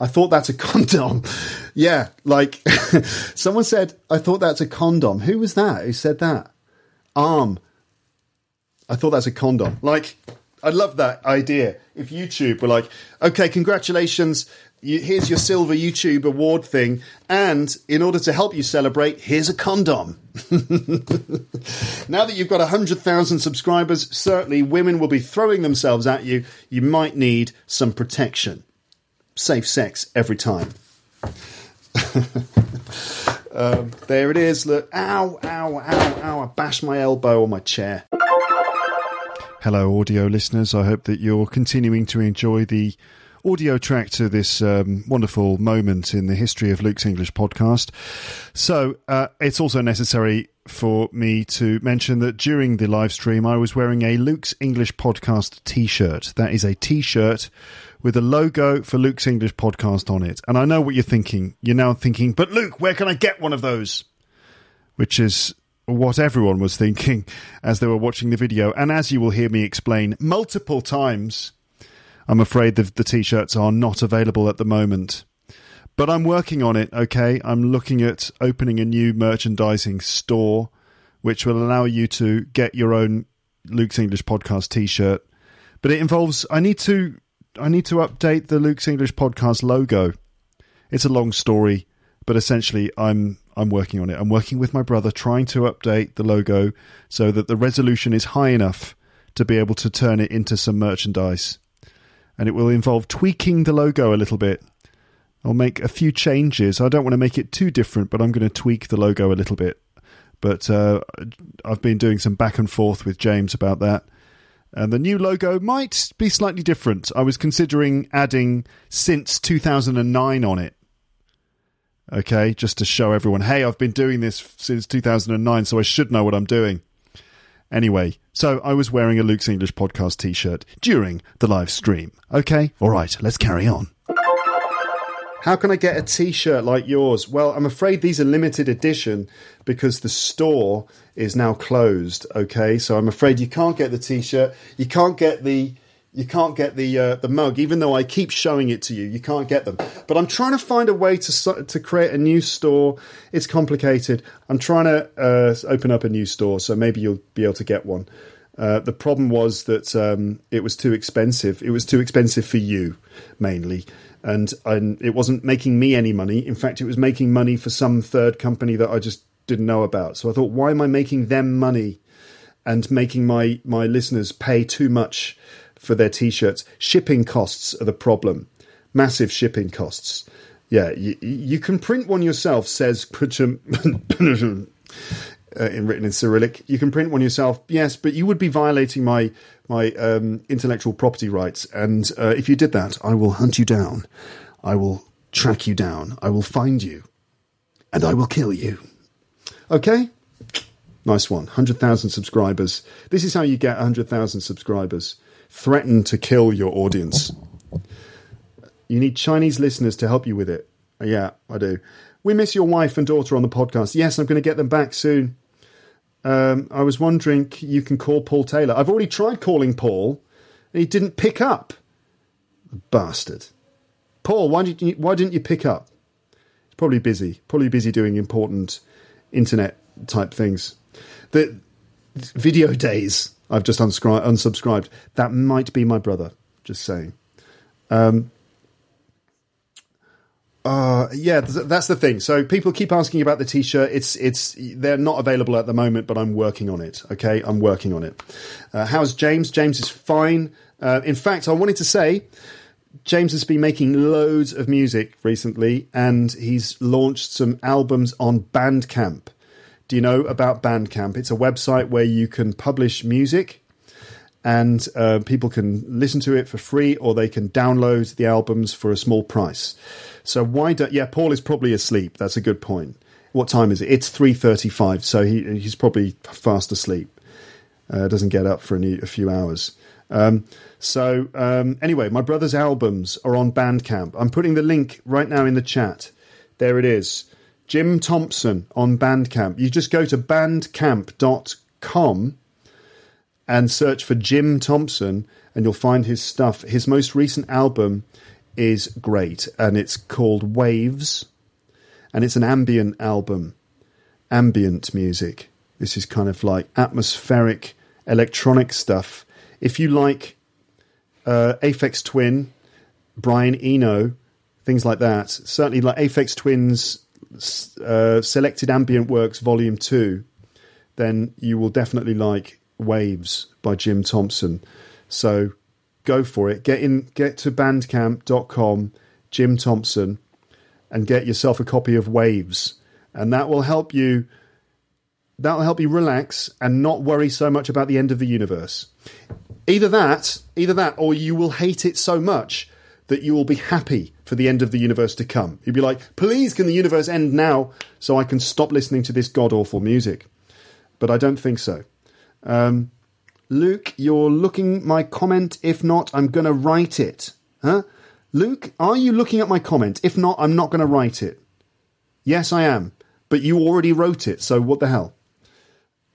I thought that's a condom. *laughs* yeah, like *laughs* someone said, I thought that's a condom. Who was that? Who said that? Arm. I thought that's a condom. Like, I love that idea. If YouTube were like, okay, congratulations, you, here's your silver YouTube award thing, and in order to help you celebrate, here's a condom. *laughs* now that you've got 100,000 subscribers, certainly women will be throwing themselves at you. You might need some protection. Safe sex every time. *laughs* um, there it is. Look, ow, ow, ow, ow. I bashed my elbow on my chair. Hello, audio listeners. I hope that you're continuing to enjoy the audio track to this um, wonderful moment in the history of Luke's English podcast. So uh, it's also necessary for me to mention that during the live stream, I was wearing a Luke's English podcast t shirt. That is a t shirt with a logo for Luke's English podcast on it. And I know what you're thinking. You're now thinking, but Luke, where can I get one of those? Which is what everyone was thinking *laughs* as they were watching the video. And as you will hear me explain multiple times, I'm afraid the, the t shirts are not available at the moment. But I'm working on it, okay? I'm looking at opening a new merchandising store which will allow you to get your own Luke's English podcast t shirt. But it involves I need to I need to update the Luke's English podcast logo. It's a long story, but essentially I'm I'm working on it. I'm working with my brother trying to update the logo so that the resolution is high enough to be able to turn it into some merchandise and it will involve tweaking the logo a little bit. I'll make a few changes. I don't want to make it too different, but I'm going to tweak the logo a little bit. But uh, I've been doing some back and forth with James about that. And the new logo might be slightly different. I was considering adding since 2009 on it. Okay, just to show everyone, hey, I've been doing this since 2009, so I should know what I'm doing. Anyway, so I was wearing a Luke's English podcast t shirt during the live stream. Okay, all right, let's carry on. How can I get a t shirt like yours? Well, I'm afraid these are limited edition because the store is now closed. Okay, so I'm afraid you can't get the t shirt. You can't get the. You can't get the uh, the mug, even though I keep showing it to you. You can't get them. But I'm trying to find a way to to create a new store. It's complicated. I'm trying to uh, open up a new store, so maybe you'll be able to get one. Uh, the problem was that um, it was too expensive. It was too expensive for you, mainly and, and it wasn't making me any money. In fact, it was making money for some third company that I just didn't know about. So I thought, why am I making them money and making my my listeners pay too much for their t-shirts? Shipping costs are the problem. Massive shipping costs. Yeah, you, you can print one yourself. Says *laughs* uh, in written in Cyrillic. You can print one yourself, yes, but you would be violating my my um, intellectual property rights. And uh, if you did that, I will hunt you down. I will track you down. I will find you, and I will kill you. Okay. Nice one. 100,000 subscribers. This is how you get 100,000 subscribers. Threaten to kill your audience. You need Chinese listeners to help you with it. Yeah, I do. We miss your wife and daughter on the podcast. Yes, I'm going to get them back soon. Um, I was wondering, you can call Paul Taylor. I've already tried calling Paul, and he didn't pick up. Bastard. Paul, why did you, why didn't you pick up? He's probably busy. Probably busy doing important internet type things. The video daze. I've just unscri- unsubscribed. That might be my brother. Just saying. Um, uh, yeah, that's the thing. So people keep asking about the t-shirt. It's it's they're not available at the moment, but I'm working on it. Okay, I'm working on it. Uh, how's James? James is fine. Uh, in fact, I wanted to say James has been making loads of music recently, and he's launched some albums on Bandcamp. Do you know about Bandcamp? It's a website where you can publish music and uh, people can listen to it for free or they can download the albums for a small price. So why don't? Yeah, Paul is probably asleep. That's a good point. What time is it? It's three thirty-five. So he he's probably fast asleep. Uh, doesn't get up for a, new, a few hours. Um, so um, anyway, my brother's albums are on Bandcamp. I'm putting the link right now in the chat. There it is. Jim Thompson on Bandcamp. You just go to bandcamp.com and search for Jim Thompson, and you'll find his stuff. His most recent album is great, and it's called Waves, and it's an ambient album, ambient music. This is kind of like atmospheric electronic stuff. If you like uh, Aphex Twin, Brian Eno, things like that, certainly like Aphex Twin's uh, Selected Ambient Works Volume 2, then you will definitely like Waves by Jim Thompson. So go for it. Get in, get to bandcamp.com, Jim Thompson, and get yourself a copy of Waves. And that will help you that will help you relax and not worry so much about the end of the universe. Either that, either that, or you will hate it so much that you will be happy for the end of the universe to come. You'll be like, please can the universe end now so I can stop listening to this god awful music. But I don't think so. Um, Luke, you're looking my comment. If not, I'm going to write it. Huh? Luke, are you looking at my comment? If not, I'm not going to write it. Yes, I am. But you already wrote it, so what the hell?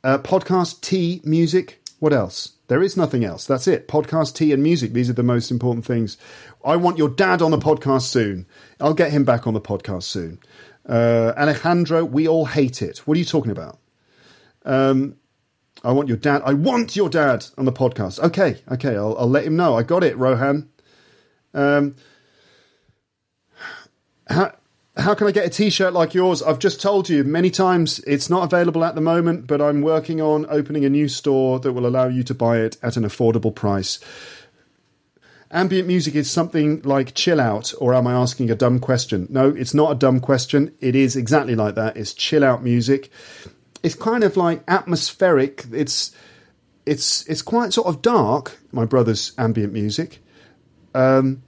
Uh, podcast, tea, music. What else? There is nothing else. That's it. Podcast, tea, and music. These are the most important things. I want your dad on the podcast soon. I'll get him back on the podcast soon. Uh, Alejandro, we all hate it. What are you talking about? Um, I want your dad. I want your dad on the podcast. Okay, okay, I'll, I'll let him know. I got it, Rohan. Um, how, how can I get a t-shirt like yours? I've just told you many times it's not available at the moment, but I'm working on opening a new store that will allow you to buy it at an affordable price. Ambient music is something like chill out, or am I asking a dumb question? No, it's not a dumb question. It is exactly like that. It's chill out music it's kind of like atmospheric. It's it's it's quite sort of dark. My brother's ambient music, um,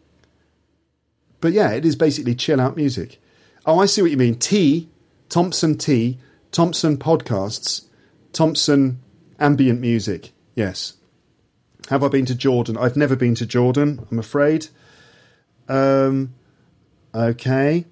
but yeah, it is basically chill out music. Oh, I see what you mean. T, Thompson T, Thompson Podcasts, Thompson Ambient Music. Yes. Have I been to Jordan? I've never been to Jordan, I'm afraid. Um, okay.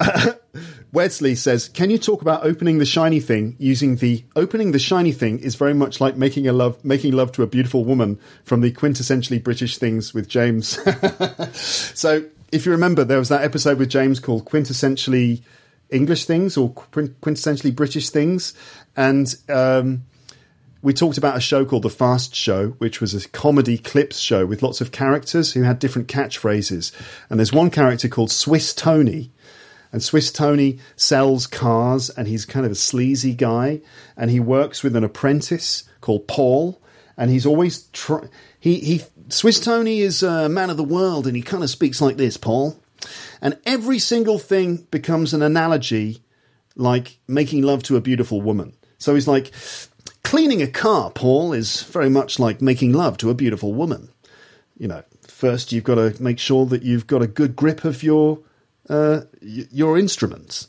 *laughs* Wesley says, "Can you talk about opening the shiny thing using the opening the shiny thing is very much like making a love making love to a beautiful woman from the quintessentially British things with James." *laughs* so, if you remember, there was that episode with James called quintessentially English things or quintessentially British things, and um, we talked about a show called The Fast Show, which was a comedy clips show with lots of characters who had different catchphrases. And there's one character called Swiss Tony and Swiss Tony sells cars, and he's kind of a sleazy guy, and he works with an apprentice called Paul, and he's always try- he he Swiss Tony is a man of the world, and he kind of speaks like this, Paul, and every single thing becomes an analogy, like making love to a beautiful woman. So he's like, cleaning a car, Paul, is very much like making love to a beautiful woman. You know, first you've got to make sure that you've got a good grip of your uh, your instruments.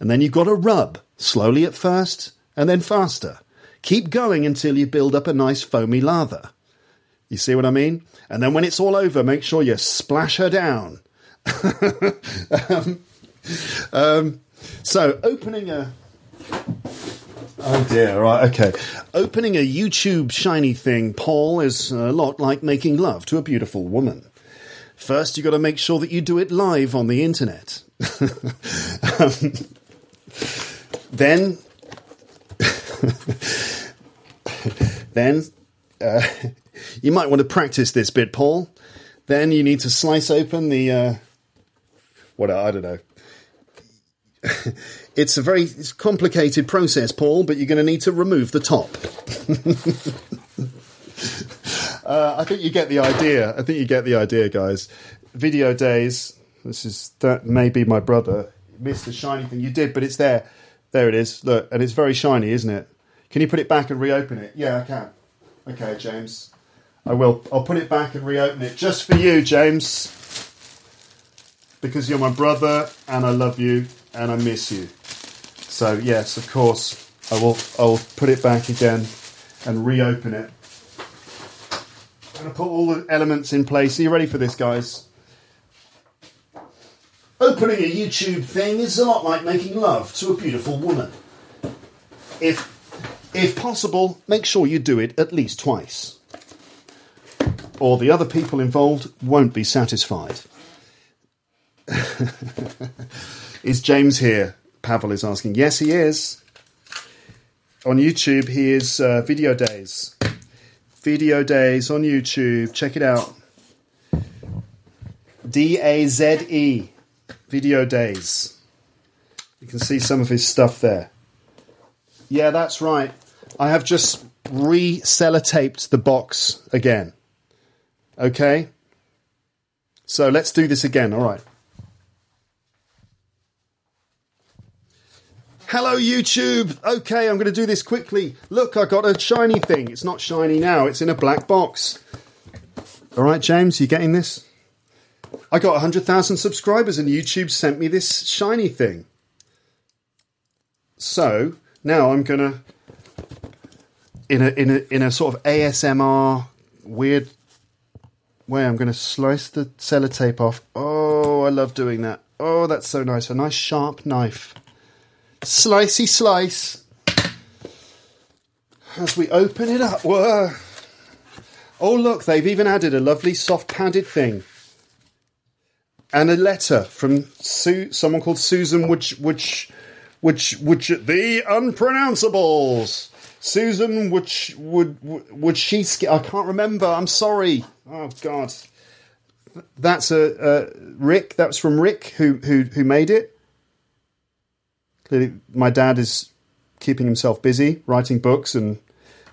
And then you've got to rub, slowly at first, and then faster. Keep going until you build up a nice foamy lather. You see what I mean? And then when it's all over, make sure you splash her down. *laughs* um, um, so, opening a. Oh dear, right, okay. Opening a YouTube shiny thing, Paul, is a lot like making love to a beautiful woman. First, you've got to make sure that you do it live on the internet. um, *laughs* then, *laughs* then uh, you might want to practice this bit, Paul. Then you need to slice open the uh, what I don't know. *laughs* it's a very it's complicated process, Paul, but you're going to need to remove the top. Uh, I think you get the idea. I think you get the idea, guys. Video Daze. This is that may be my brother. Missed the shiny thing. You did, but it's there. There it is. Look, and it's very shiny, isn't it? Can you put it back and reopen it? Yeah, I can. Okay, James. I will. I'll put it back and reopen it just for you, James. Because you're my brother and I love you and I miss you. So yes, of course, I will. I'll put it back again and reopen it. To put all the elements in place. Are you ready for this, guys? Opening a YouTube thing is a lot like making love to a beautiful woman. If, if possible, make sure you do it at least twice, or the other people involved won't be satisfied. *laughs* is James here? Pavel is asking. Yes, he is. On YouTube, he is uh, Video Daze. Video Daze on YouTube. Check it out. D A Z E. Video Daze. You can see some of his stuff there. Yeah, that's right. I have just re sellotaped the box again. Okay? So let's do this again. All right. Hello, YouTube. Okay, I'm going to do this quickly. Look, I got a shiny thing. It's not shiny now, it's in a black box. All right, James, you getting this? I got 100,000 subscribers and YouTube sent me this shiny thing. So now I'm going to, in a, in, a, in a sort of ASMR weird way, I'm going to slice the sellotape off. Oh, I love doing that. Oh, that's so nice. A nice sharp knife. Slicey slice. As we open it up, whoa. Oh, look, they've even added a lovely soft padded thing. And a letter from someone called Susan which which which which the unpronounceables. Susan which would would she I can't remember. I'm sorry. Oh God. That's a uh, Rick. That's from Rick who who who made it. Clearly, my dad is keeping himself busy writing books and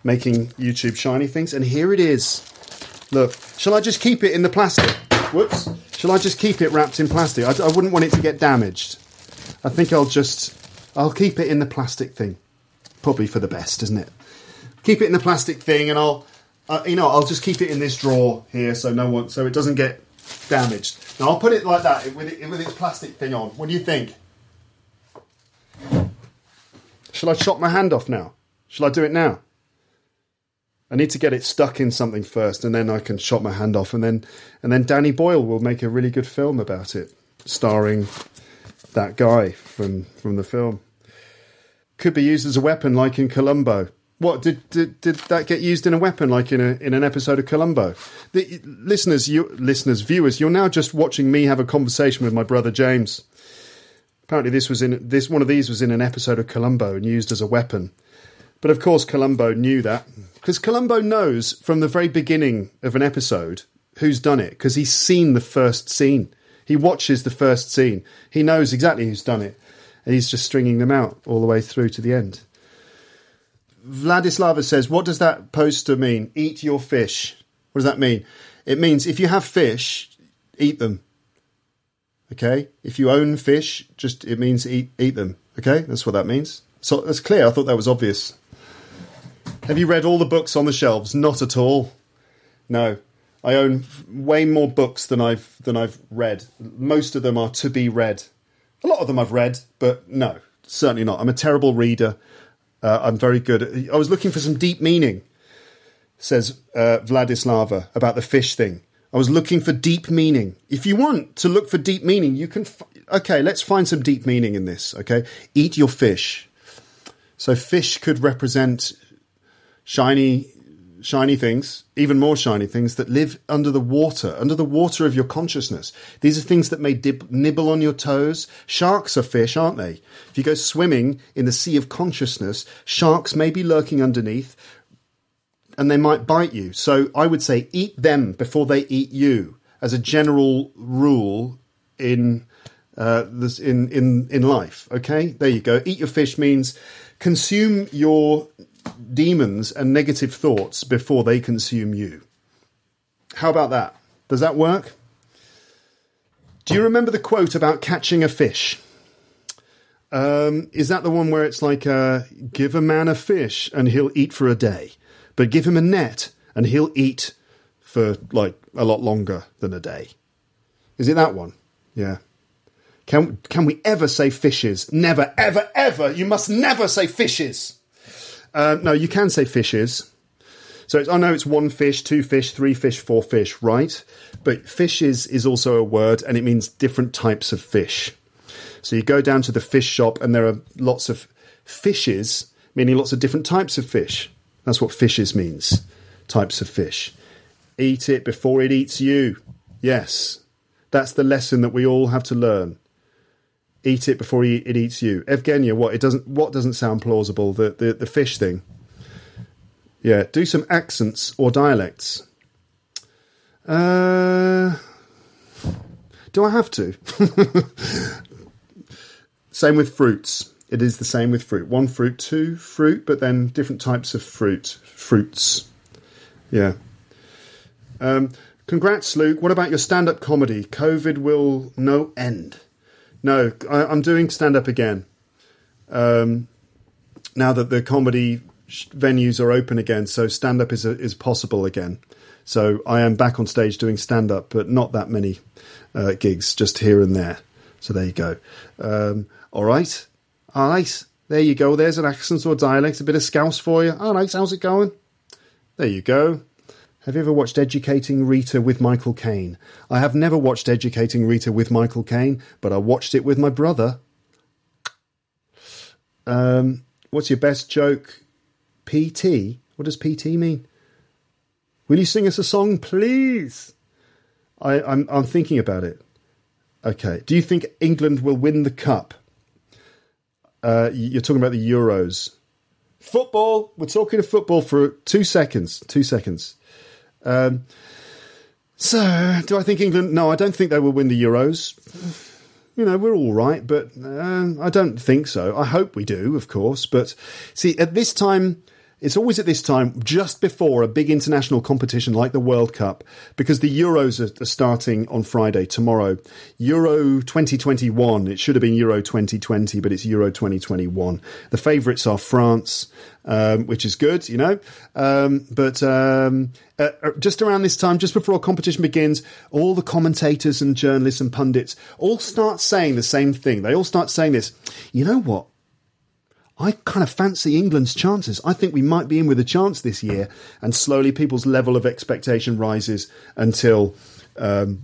making YouTube shiny things. And here it is. Look, shall I just keep it in the plastic? Whoops. Shall I just keep it wrapped in plastic? I, I wouldn't want it to get damaged. I think I'll just, I'll keep it in the plastic thing. Probably for the best, isn't it? Keep it in the plastic thing, and I'll, uh, you know, I'll just keep it in this drawer here, so no one, so it doesn't get damaged. Now I'll put it like that with, it, with its plastic thing on. What do you think? Shall I chop my hand off now? Shall I do it now? I need to get it stuck in something first, and then I can chop my hand off, and then and then Danny Boyle will make a really good film about it, starring that guy from from the film. Could be used as a weapon, like in Columbo. What did, did did that get used in a weapon, like in a in an episode of Columbo? The listeners, you listeners, viewers, you're now just watching me have a conversation with my brother James. Apparently, this was in this one of these was in an episode of Columbo and used as a weapon. But of course, Columbo knew that because Columbo knows from the very beginning of an episode who's done it because he's seen the first scene. He watches the first scene. He knows exactly who's done it, and he's just stringing them out all the way through to the end. Vladislava says, "What does that poster mean? Eat your fish. What does that mean? It means if you have fish, eat them. Okay. If you own fish, just it means eat eat them. Okay. That's what that means. So that's clear. I thought that was obvious." Have you read all the books on the shelves? Not at all. No. I own way more books than I've than I've read. Most of them are to be read. A lot of them I've read, but no, certainly not. I'm a terrible reader. Uh, I'm very good. At, I was looking for some deep meaning, says uh, Vladislava about the fish thing. I was looking for deep meaning. If you want to look for deep meaning, you can. F- okay, let's find some deep meaning in this. Okay, eat your fish. So fish could represent shiny shiny things, even more shiny things that live under the water, under the water of your consciousness. These are things that may dib- nibble on your toes. Sharks are fish, aren't they? If you go swimming in the sea of consciousness, sharks may be lurking underneath and they might bite you. So I would say eat them before they eat you as a general rule in uh, this in in in life. Okay, there you go. Eat your fish means consume your demons and negative thoughts before they consume you. How about that? Does that work? Do you remember the quote about catching a fish? Um, is that the one where it's like, uh, give a man a fish and he'll eat for a day, but give him a net and he'll eat for like a lot longer than a day? Is it that one? Yeah. Can can we ever say fishes? Never, ever, ever. You must never say fishes. Uh, no, you can say fishes. So it's, I know it's one fish, two fish, three fish, four fish, right? But fishes is also a word and it means different types of fish. So you go down to the fish shop and there are lots of fishes, meaning lots of different types of fish. That's what fishes means. Types of fish. Eat it before it eats you. Yes. That's the lesson that we all have to learn eat it before it eats you. Evgenia, what it doesn't what doesn't sound plausible the the, the fish thing. Yeah, do some accents or dialects. Uh, do I have to? *laughs* same with fruits. It is the same with fruit. One fruit, two fruit, but then different types of fruit. Fruits. Yeah. Um, congrats, Luke. What about your stand up comedy? COVID will no end. No, I, am doing stand up again. Um, now that the comedy venues are open again, so stand up is is possible again. So I am back on stage doing stand up, but not that many uh, gigs, just here and there. So there you go. Um, all right, all right. There you go. There's an accent or dialect, a bit of scouse for you. All right, how's it going? There you go. Have you ever watched Educating Rita with Michael Caine? I have never watched Educating Rita with Michael Caine, but I watched it with my brother. Um, what's your best joke? PT? What does PT mean? Will you sing us a song, please? I, I'm, I'm thinking about it. Okay. Do you think England will win the cup? Uh, you're talking about the Euros. Football. We're talking of football for two seconds. Two seconds. Um, so, do I think England? No, I don't think they will win the Euros. You know, we're all right, but uh, I don't think so. I hope we do, of course. But see, at this time, it's always at this time, just before a big international competition like the World Cup, because the Euros are, starting on Friday, tomorrow. Euro 2021. It should have been Euro 2020, but it's Euro 2021. The favourites are France, um, which is good, you know. Um, but um, uh, uh, just around this time, just before a competition begins, all the commentators and journalists and pundits all start saying the same thing. They all start saying this. You know what? I kind of fancy England's chances. I think we might be in with a chance this year. And slowly people's level of expectation rises until um,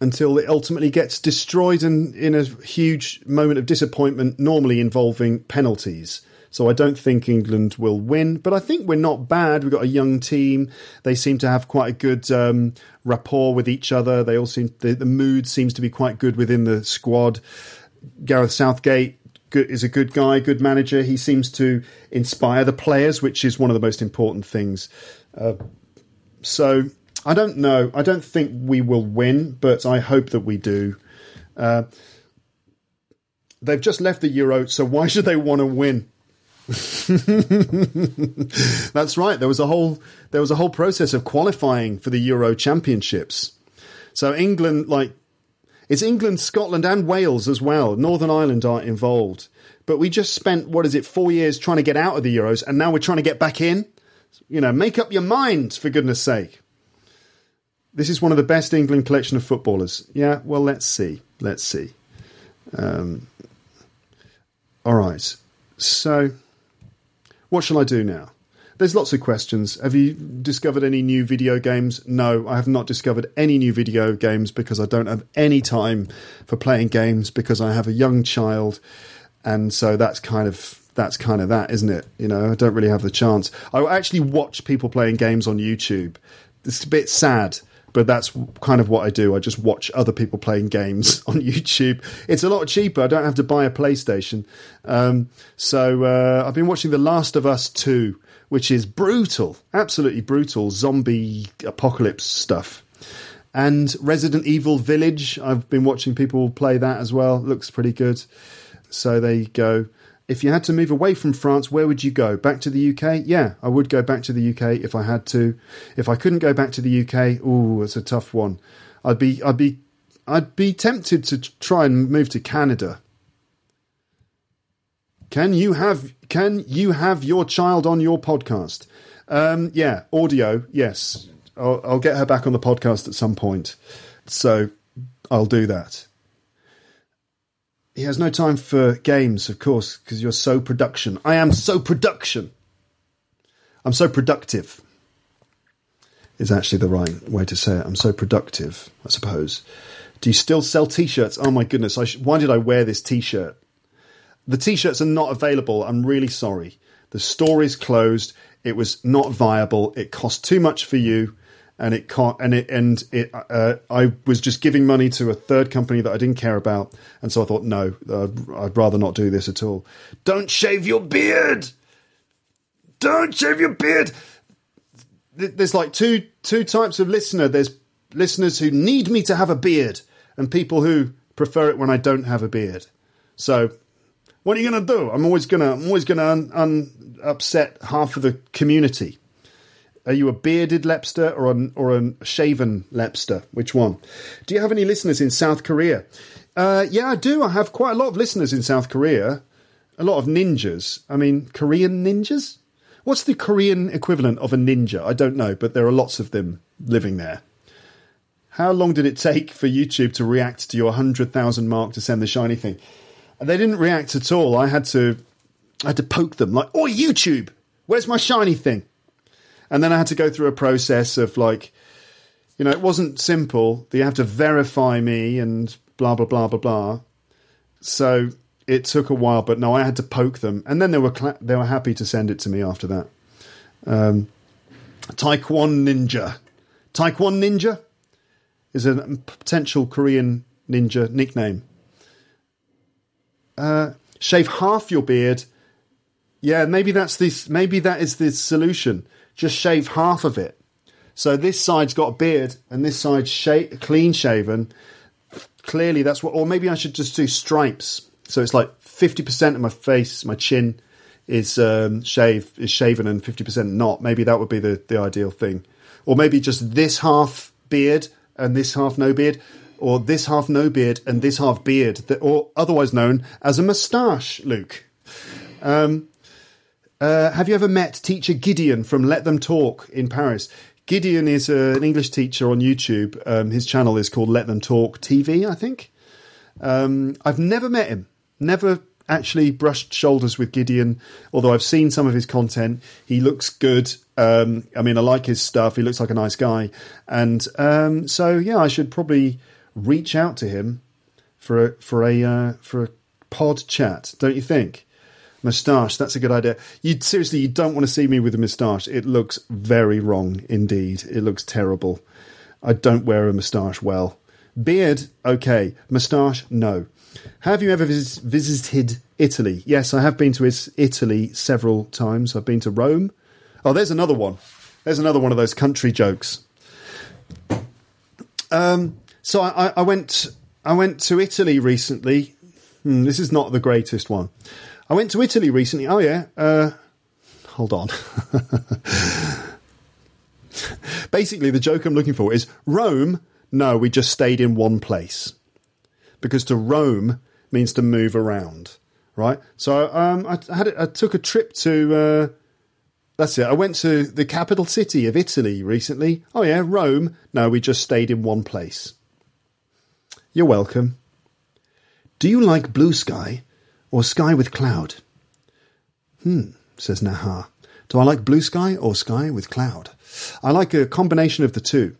until it ultimately gets destroyed in a huge moment of disappointment, normally involving penalties. So I don't think England will win, but I think we're not bad. We've got a young team. They seem to have quite a good um, rapport with each other. They all seem the, the mood seems to be quite good within the squad. Gareth Southgate good, is a good guy, good manager. He seems to inspire the players, which is one of the most important things. Uh, so I don't know. I don't think we will win, but I hope that we do. Uh, they've just left the Euro, so why should they want to win? *laughs* That's right. There was a whole there was a whole process of qualifying for the Euro Championships. So England, like it's England, Scotland, and Wales as well. Northern Ireland aren't involved. But we just spent what is it four years trying to get out of the Euros, and now we're trying to get back in. You know, make up your mind for goodness sake. This is one of the best England collection of footballers. Yeah, well, let's see. Let's see. Um, all right. So what shall I do now? There's lots of questions. Have you discovered any new video games? No, I have not discovered any new video games because I don't have any time for playing games because I have a young child, and so that's kind of that's kind of that, isn't it? You know, I don't really have the chance. I actually watch people playing games on YouTube. It's a bit sad but that's kind of what I do. I just watch other people playing games *laughs* on YouTube. It's a lot cheaper. I don't have to buy a PlayStation. Um, so uh, I've been watching The Last of Us 2, which is brutal, absolutely brutal zombie apocalypse stuff. And Resident Evil Village, I've been watching people play that as well. looks pretty good. So there you go. If you had to move away from France, where would you go? Back to the UK? Yeah, I would go back to the UK if I had to. If I couldn't go back to the UK, oh, it's a tough one. I'd be, I'd be, I'd be tempted to try and move to Canada. Can you have, can you have your child on your podcast? Um, yeah, audio. Yes, I'll, I'll get her back on the podcast at some point. So I'll do that he has no time for games, of course, because you're so production. I am so production. I'm so productive. Is actually the right way to say it. I'm so productive, I suppose. Do you still sell t-shirts? Oh my goodness! Sh- why did I wear this t-shirt? The t-shirts are not available. I'm really sorry. The store is closed. It was not viable. It cost too much for you and it can't and it and it uh, I was just giving money to a third company that I didn't care about, and so I thought, no, uh, I'd rather not do this at all. Don't shave your beard. Don't shave your beard. There's like two two types of listener. There's listeners who need me to have a beard, and people who prefer it when I don't have a beard. So, what are you going to do? I'm always gonna I'm always gonna un, un, upset half of the community. Are you a bearded lepster or a, or a shaven lepster? Which one? Do you have any listeners in South Korea? Uh, yeah, I do. I have quite a lot of listeners in South Korea. A lot of ninjas. I mean, Korean ninjas? What's the Korean equivalent of a ninja? I don't know, but there are lots of them living there. How long did it take for YouTube to react to your 100,000 mark to send the shiny thing? They didn't react at all. I had to I had to poke them like, "Oh, YouTube, where's my shiny thing?" And then I had to go through a process of like, you know, it wasn't simple. You have to verify me and blah blah blah blah blah. So it took a while, but no, I had to poke them, and then they were cl- they were happy to send it to me after that. Um, Taekwon Ninja, Taekwon Ninja is a potential Korean ninja nickname. Uh, shave half your beard. Yeah, maybe that's this. Maybe that is the solution just shave half of it. So this side's got a beard and this side's sh- clean shaven. Clearly, that's what. Or maybe I should just do stripes. So it's like fifty percent of my face, my chin, is um, shave is shaven and fifty percent not. Maybe that would be the the ideal thing, or maybe just this half beard and this half no beard, or this half no beard and this half beard, or otherwise known as a moustache. Luke, um, uh, have you ever met teacher Gideon from Let Them Talk in Paris? Gideon is uh, an English teacher on YouTube. Um, his channel is called Let Them Talk TV, I think. Um, I've never met him, never actually brushed shoulders with Gideon, although I've seen some of his content. He looks good. Um, I mean, I like his stuff. He looks like a nice guy. And um, so, yeah, I should probably reach out to him for a, for a, uh, for a pod chat, don't you think? Moustache, that's a good idea. You seriously, you don't want to see me with a moustache. It looks very wrong indeed. It looks terrible. I don't wear a moustache well. Beard, okay. Moustache, no. Have you ever vis- visited Italy? Yes, I have been to Italy several times. I've been to Rome. Oh, there's another one. There's another one of those country jokes. Um, so I, I, went. I went to Italy recently. Hmm, this is not the greatest one. I went to Italy recently. Oh yeah. Uh, hold on. *laughs* Basically, the joke I'm looking for is Rome. No, we just stayed in one place because to roam means to move around, right? So um, I had I took a trip to. Uh, that's it. I went to the capital city of Italy recently. Oh yeah, Rome. No, we just stayed in one place. You're welcome. Do you like blue sky or sky with cloud? Hmm, says Nahar. Do I like blue sky or sky with cloud? I like a combination of the two.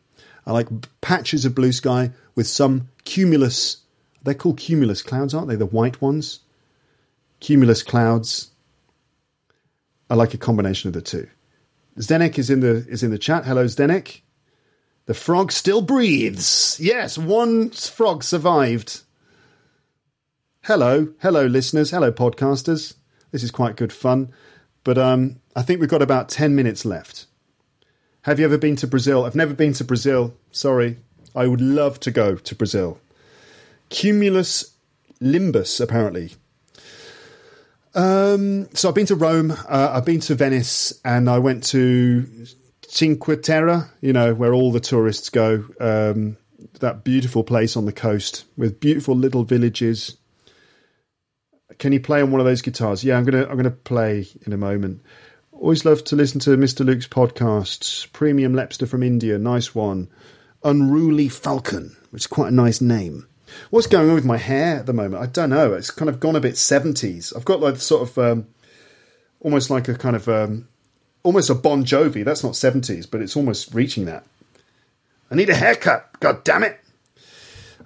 I like patches of blue sky with some cumulus they're called cumulus clouds, aren't they? The white ones. Cumulus clouds. I like a combination of the two. Zdenek is in the is in the chat. Hello, Zdenek. The frog still breathes. Yes, one frog survived. Hello, hello, listeners. Hello, podcasters. This is quite good fun, but um, I think we've got about ten minutes left. Have you ever been to Brazil? I've never been to Brazil. Sorry, I would love to go to Brazil. Cumulus Limbus, apparently. Um, so I've been to Rome, uh, I've been to Venice, and I went to Cinque Terre, you know, where all the tourists go. Um, that beautiful place on the coast with beautiful little villages. Can you play on one of those guitars? Yeah, I'm gonna I'm gonna play in a moment. Always love to listen to Mr. Luke's podcasts. Premium Lepster from India, nice one. Unruly Falcon, which is quite a nice name. What's going on with my hair at the moment? I don't know. It's kind of gone a bit seventies. I've got like sort of um, almost like a kind of um, almost a Bon Jovi. That's not seventies, but it's almost reaching that. I need a haircut. God damn it!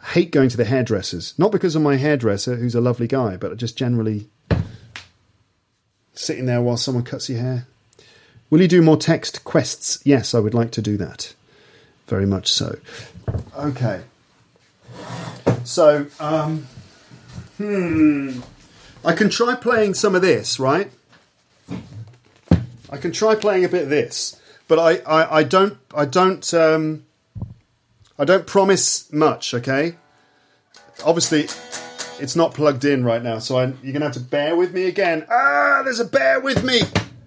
I hate going to the hairdressers. Not because of my hairdresser, who's a lovely guy, but just generally sitting there while someone cuts your hair. Will you do more text quests? Yes, I would like to do that. Very much so. Okay. So, um, hmm, I can try playing some of this, right? I can try playing a bit of this, but I, I, I don't, I don't, um, I don't promise much. Okay, obviously, it's not plugged in right now, so I, you're gonna have to bear with me again. Ah, there's a bear with me.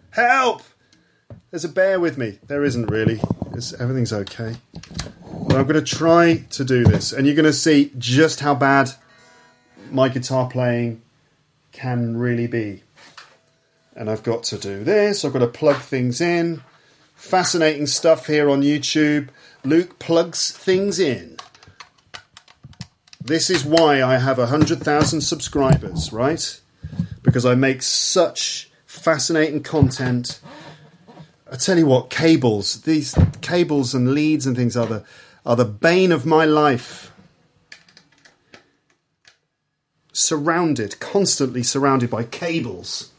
Help! There's a bear with me. There isn't really. It's, everything's okay. But I'm to try to do this, and you're to see just how bad my guitar playing can really be. And I've got to do this, I've got to plug things in. Fascinating stuff here on YouTube. Luke plugs things in. This is why I have 100,000 subscribers, right? Because I make such fascinating content. I tell you what, cables, these cables and leads and things are the are the bane of my life. Surrounded, constantly surrounded by cables.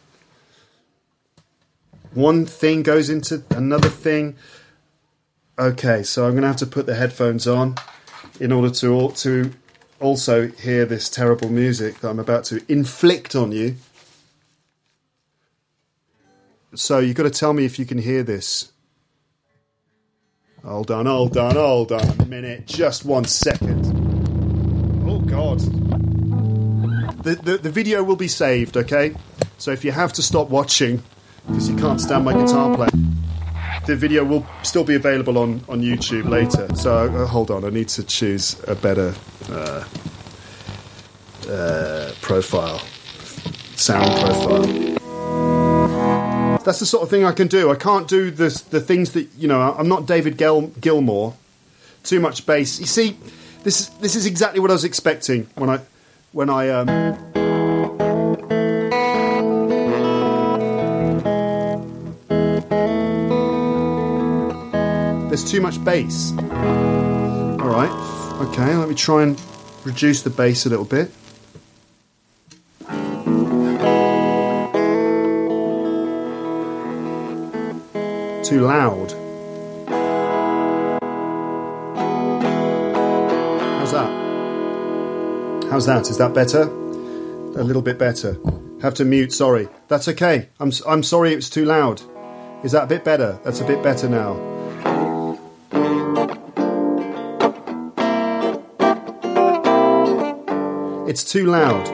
One thing goes into another thing. Okay, so I'm going to have to put the headphones on in order to to also hear this terrible music that I'm about to inflict on you. So you've got to tell me if you can hear this. Hold on, hold on, hold on a minute. Just one second. Oh, God. the, the, the video will be saved, okay? So if you have to stop watching because you can't stand my guitar playing, the video will still be available on, on YouTube later. So uh, hold on, I need to choose a better uh, uh, profile, sound profile. That's the sort of thing I can do. I can't do the the things that you know. I'm not David Gil- Gilmour. Too much bass. You see, this is this is exactly what I was expecting when I when I um. There's too much bass. All right. Okay. Let me try and reduce the bass a little bit. Too loud. How's that? How's that? Is that better? A little bit better. Have to mute. Sorry. That's okay. I'm I'm sorry. It's too loud. Is that a bit better? That's a bit better now. It's too loud.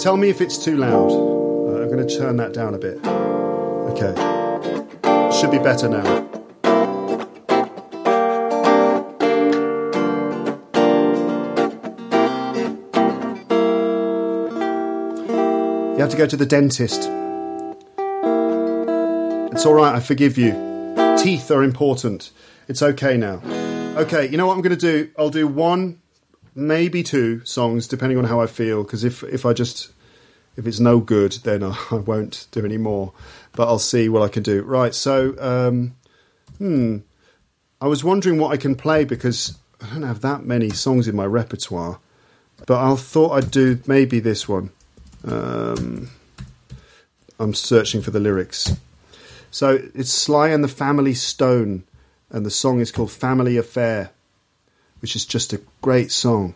Tell me if it's too loud. Uh, I'm going to turn that down a bit. Okay. Should be better now. You have to go to the dentist. It's all right, I forgive you. Teeth are important. It's okay now. Okay, you know what I'm going to do? I'll do one, maybe two songs, depending on how I feel. Because if if I just if it's no good, then I, *laughs* I won't do any more. But I'll see what I can do. Right. So, um, hmm. I was wondering what I can play because I don't have that many songs in my repertoire. But I thought I'd do maybe this one. Um, I'm searching for the lyrics. So it's Sly and the Family Stone, and the song is called Family Affair, which is just a great song.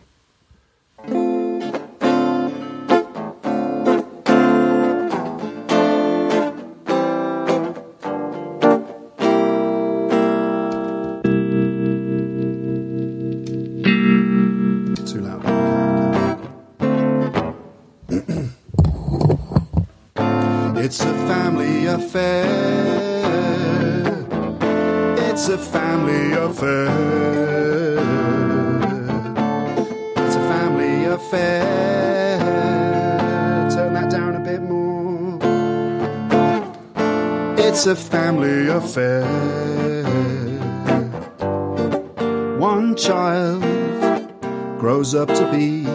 A family affair. One child grows up to be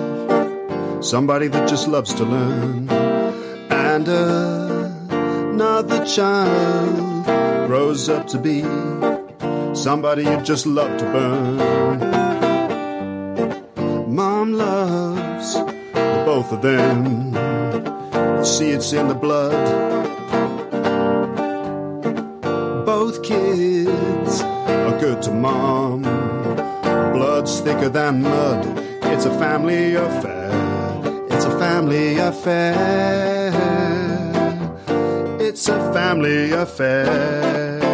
somebody that just loves to learn and another child grows up to be somebody you just love to burn. Mom loves the both of them. See, it's in the blood. Blood's thicker than mud. It's a family affair. It's a family affair. It's a family affair.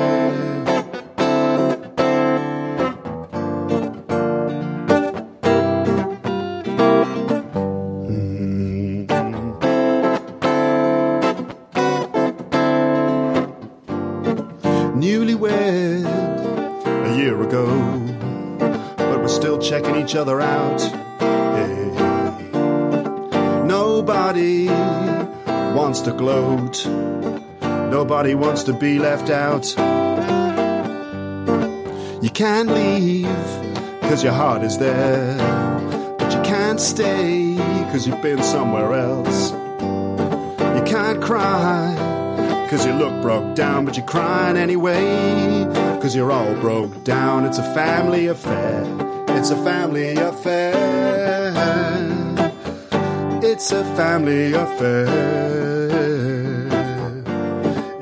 Each other out. Hey. Nobody wants to gloat. Nobody wants to be left out. You can't leave because your heart is there, but you can't stay because you've been somewhere else. You can't cry because you look broke down, but you're crying anyway because you're all broke down. It's a family affair. It's a family affair. It's a family affair.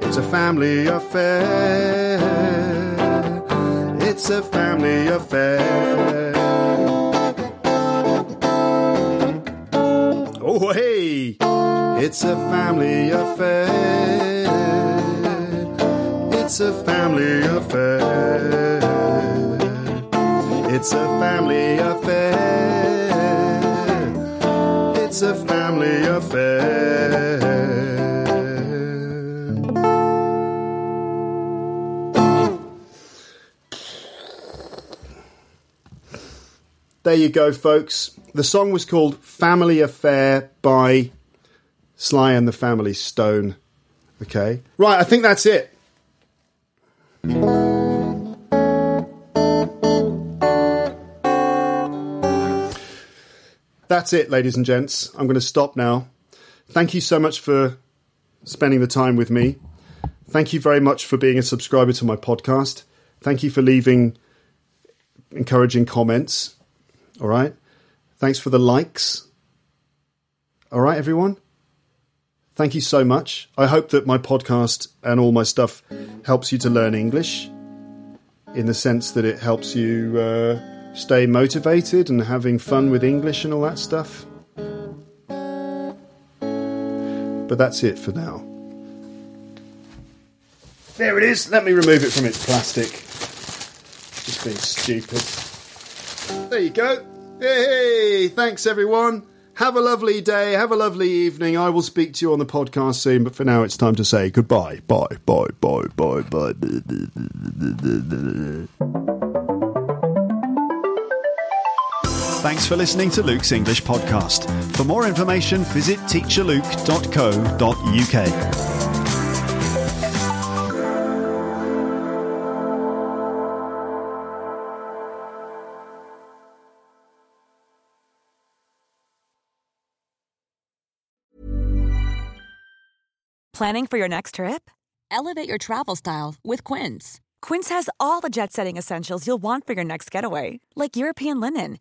It's a family affair. It's a family affair. Oh, hey! It's a family affair. It's a family affair. It's a family affair. It's a family affair. There you go, folks. The song was called Family Affair by Sly and the Family Stone. Okay. Right, I think that's it. That's it, ladies and gents. I'm going to stop now. Thank you so much for spending the time with me. Thank you very much for being a subscriber to my podcast. Thank you for leaving encouraging comments. All right. Thanks for the likes. All right, everyone. Thank you so much. I hope that my podcast and all my stuff helps you to learn English in the sense that it helps you uh, stay motivated and having fun with English and all that stuff. But that's it for now. There it is. Let me remove it from its plastic. Just being stupid. There you go. Hey, thanks everyone. Have a lovely day. Have a lovely evening. I will speak to you on the podcast soon, but for now it's time to say goodbye. Bye, bye, bye, bye, bye. *laughs* Thanks for listening to Luke's English podcast. For more information, visit teacherluke.co.uk. Planning for your next trip? Elevate your travel style with Quince. Quince has all the jet setting essentials you'll want for your next getaway, like European linen,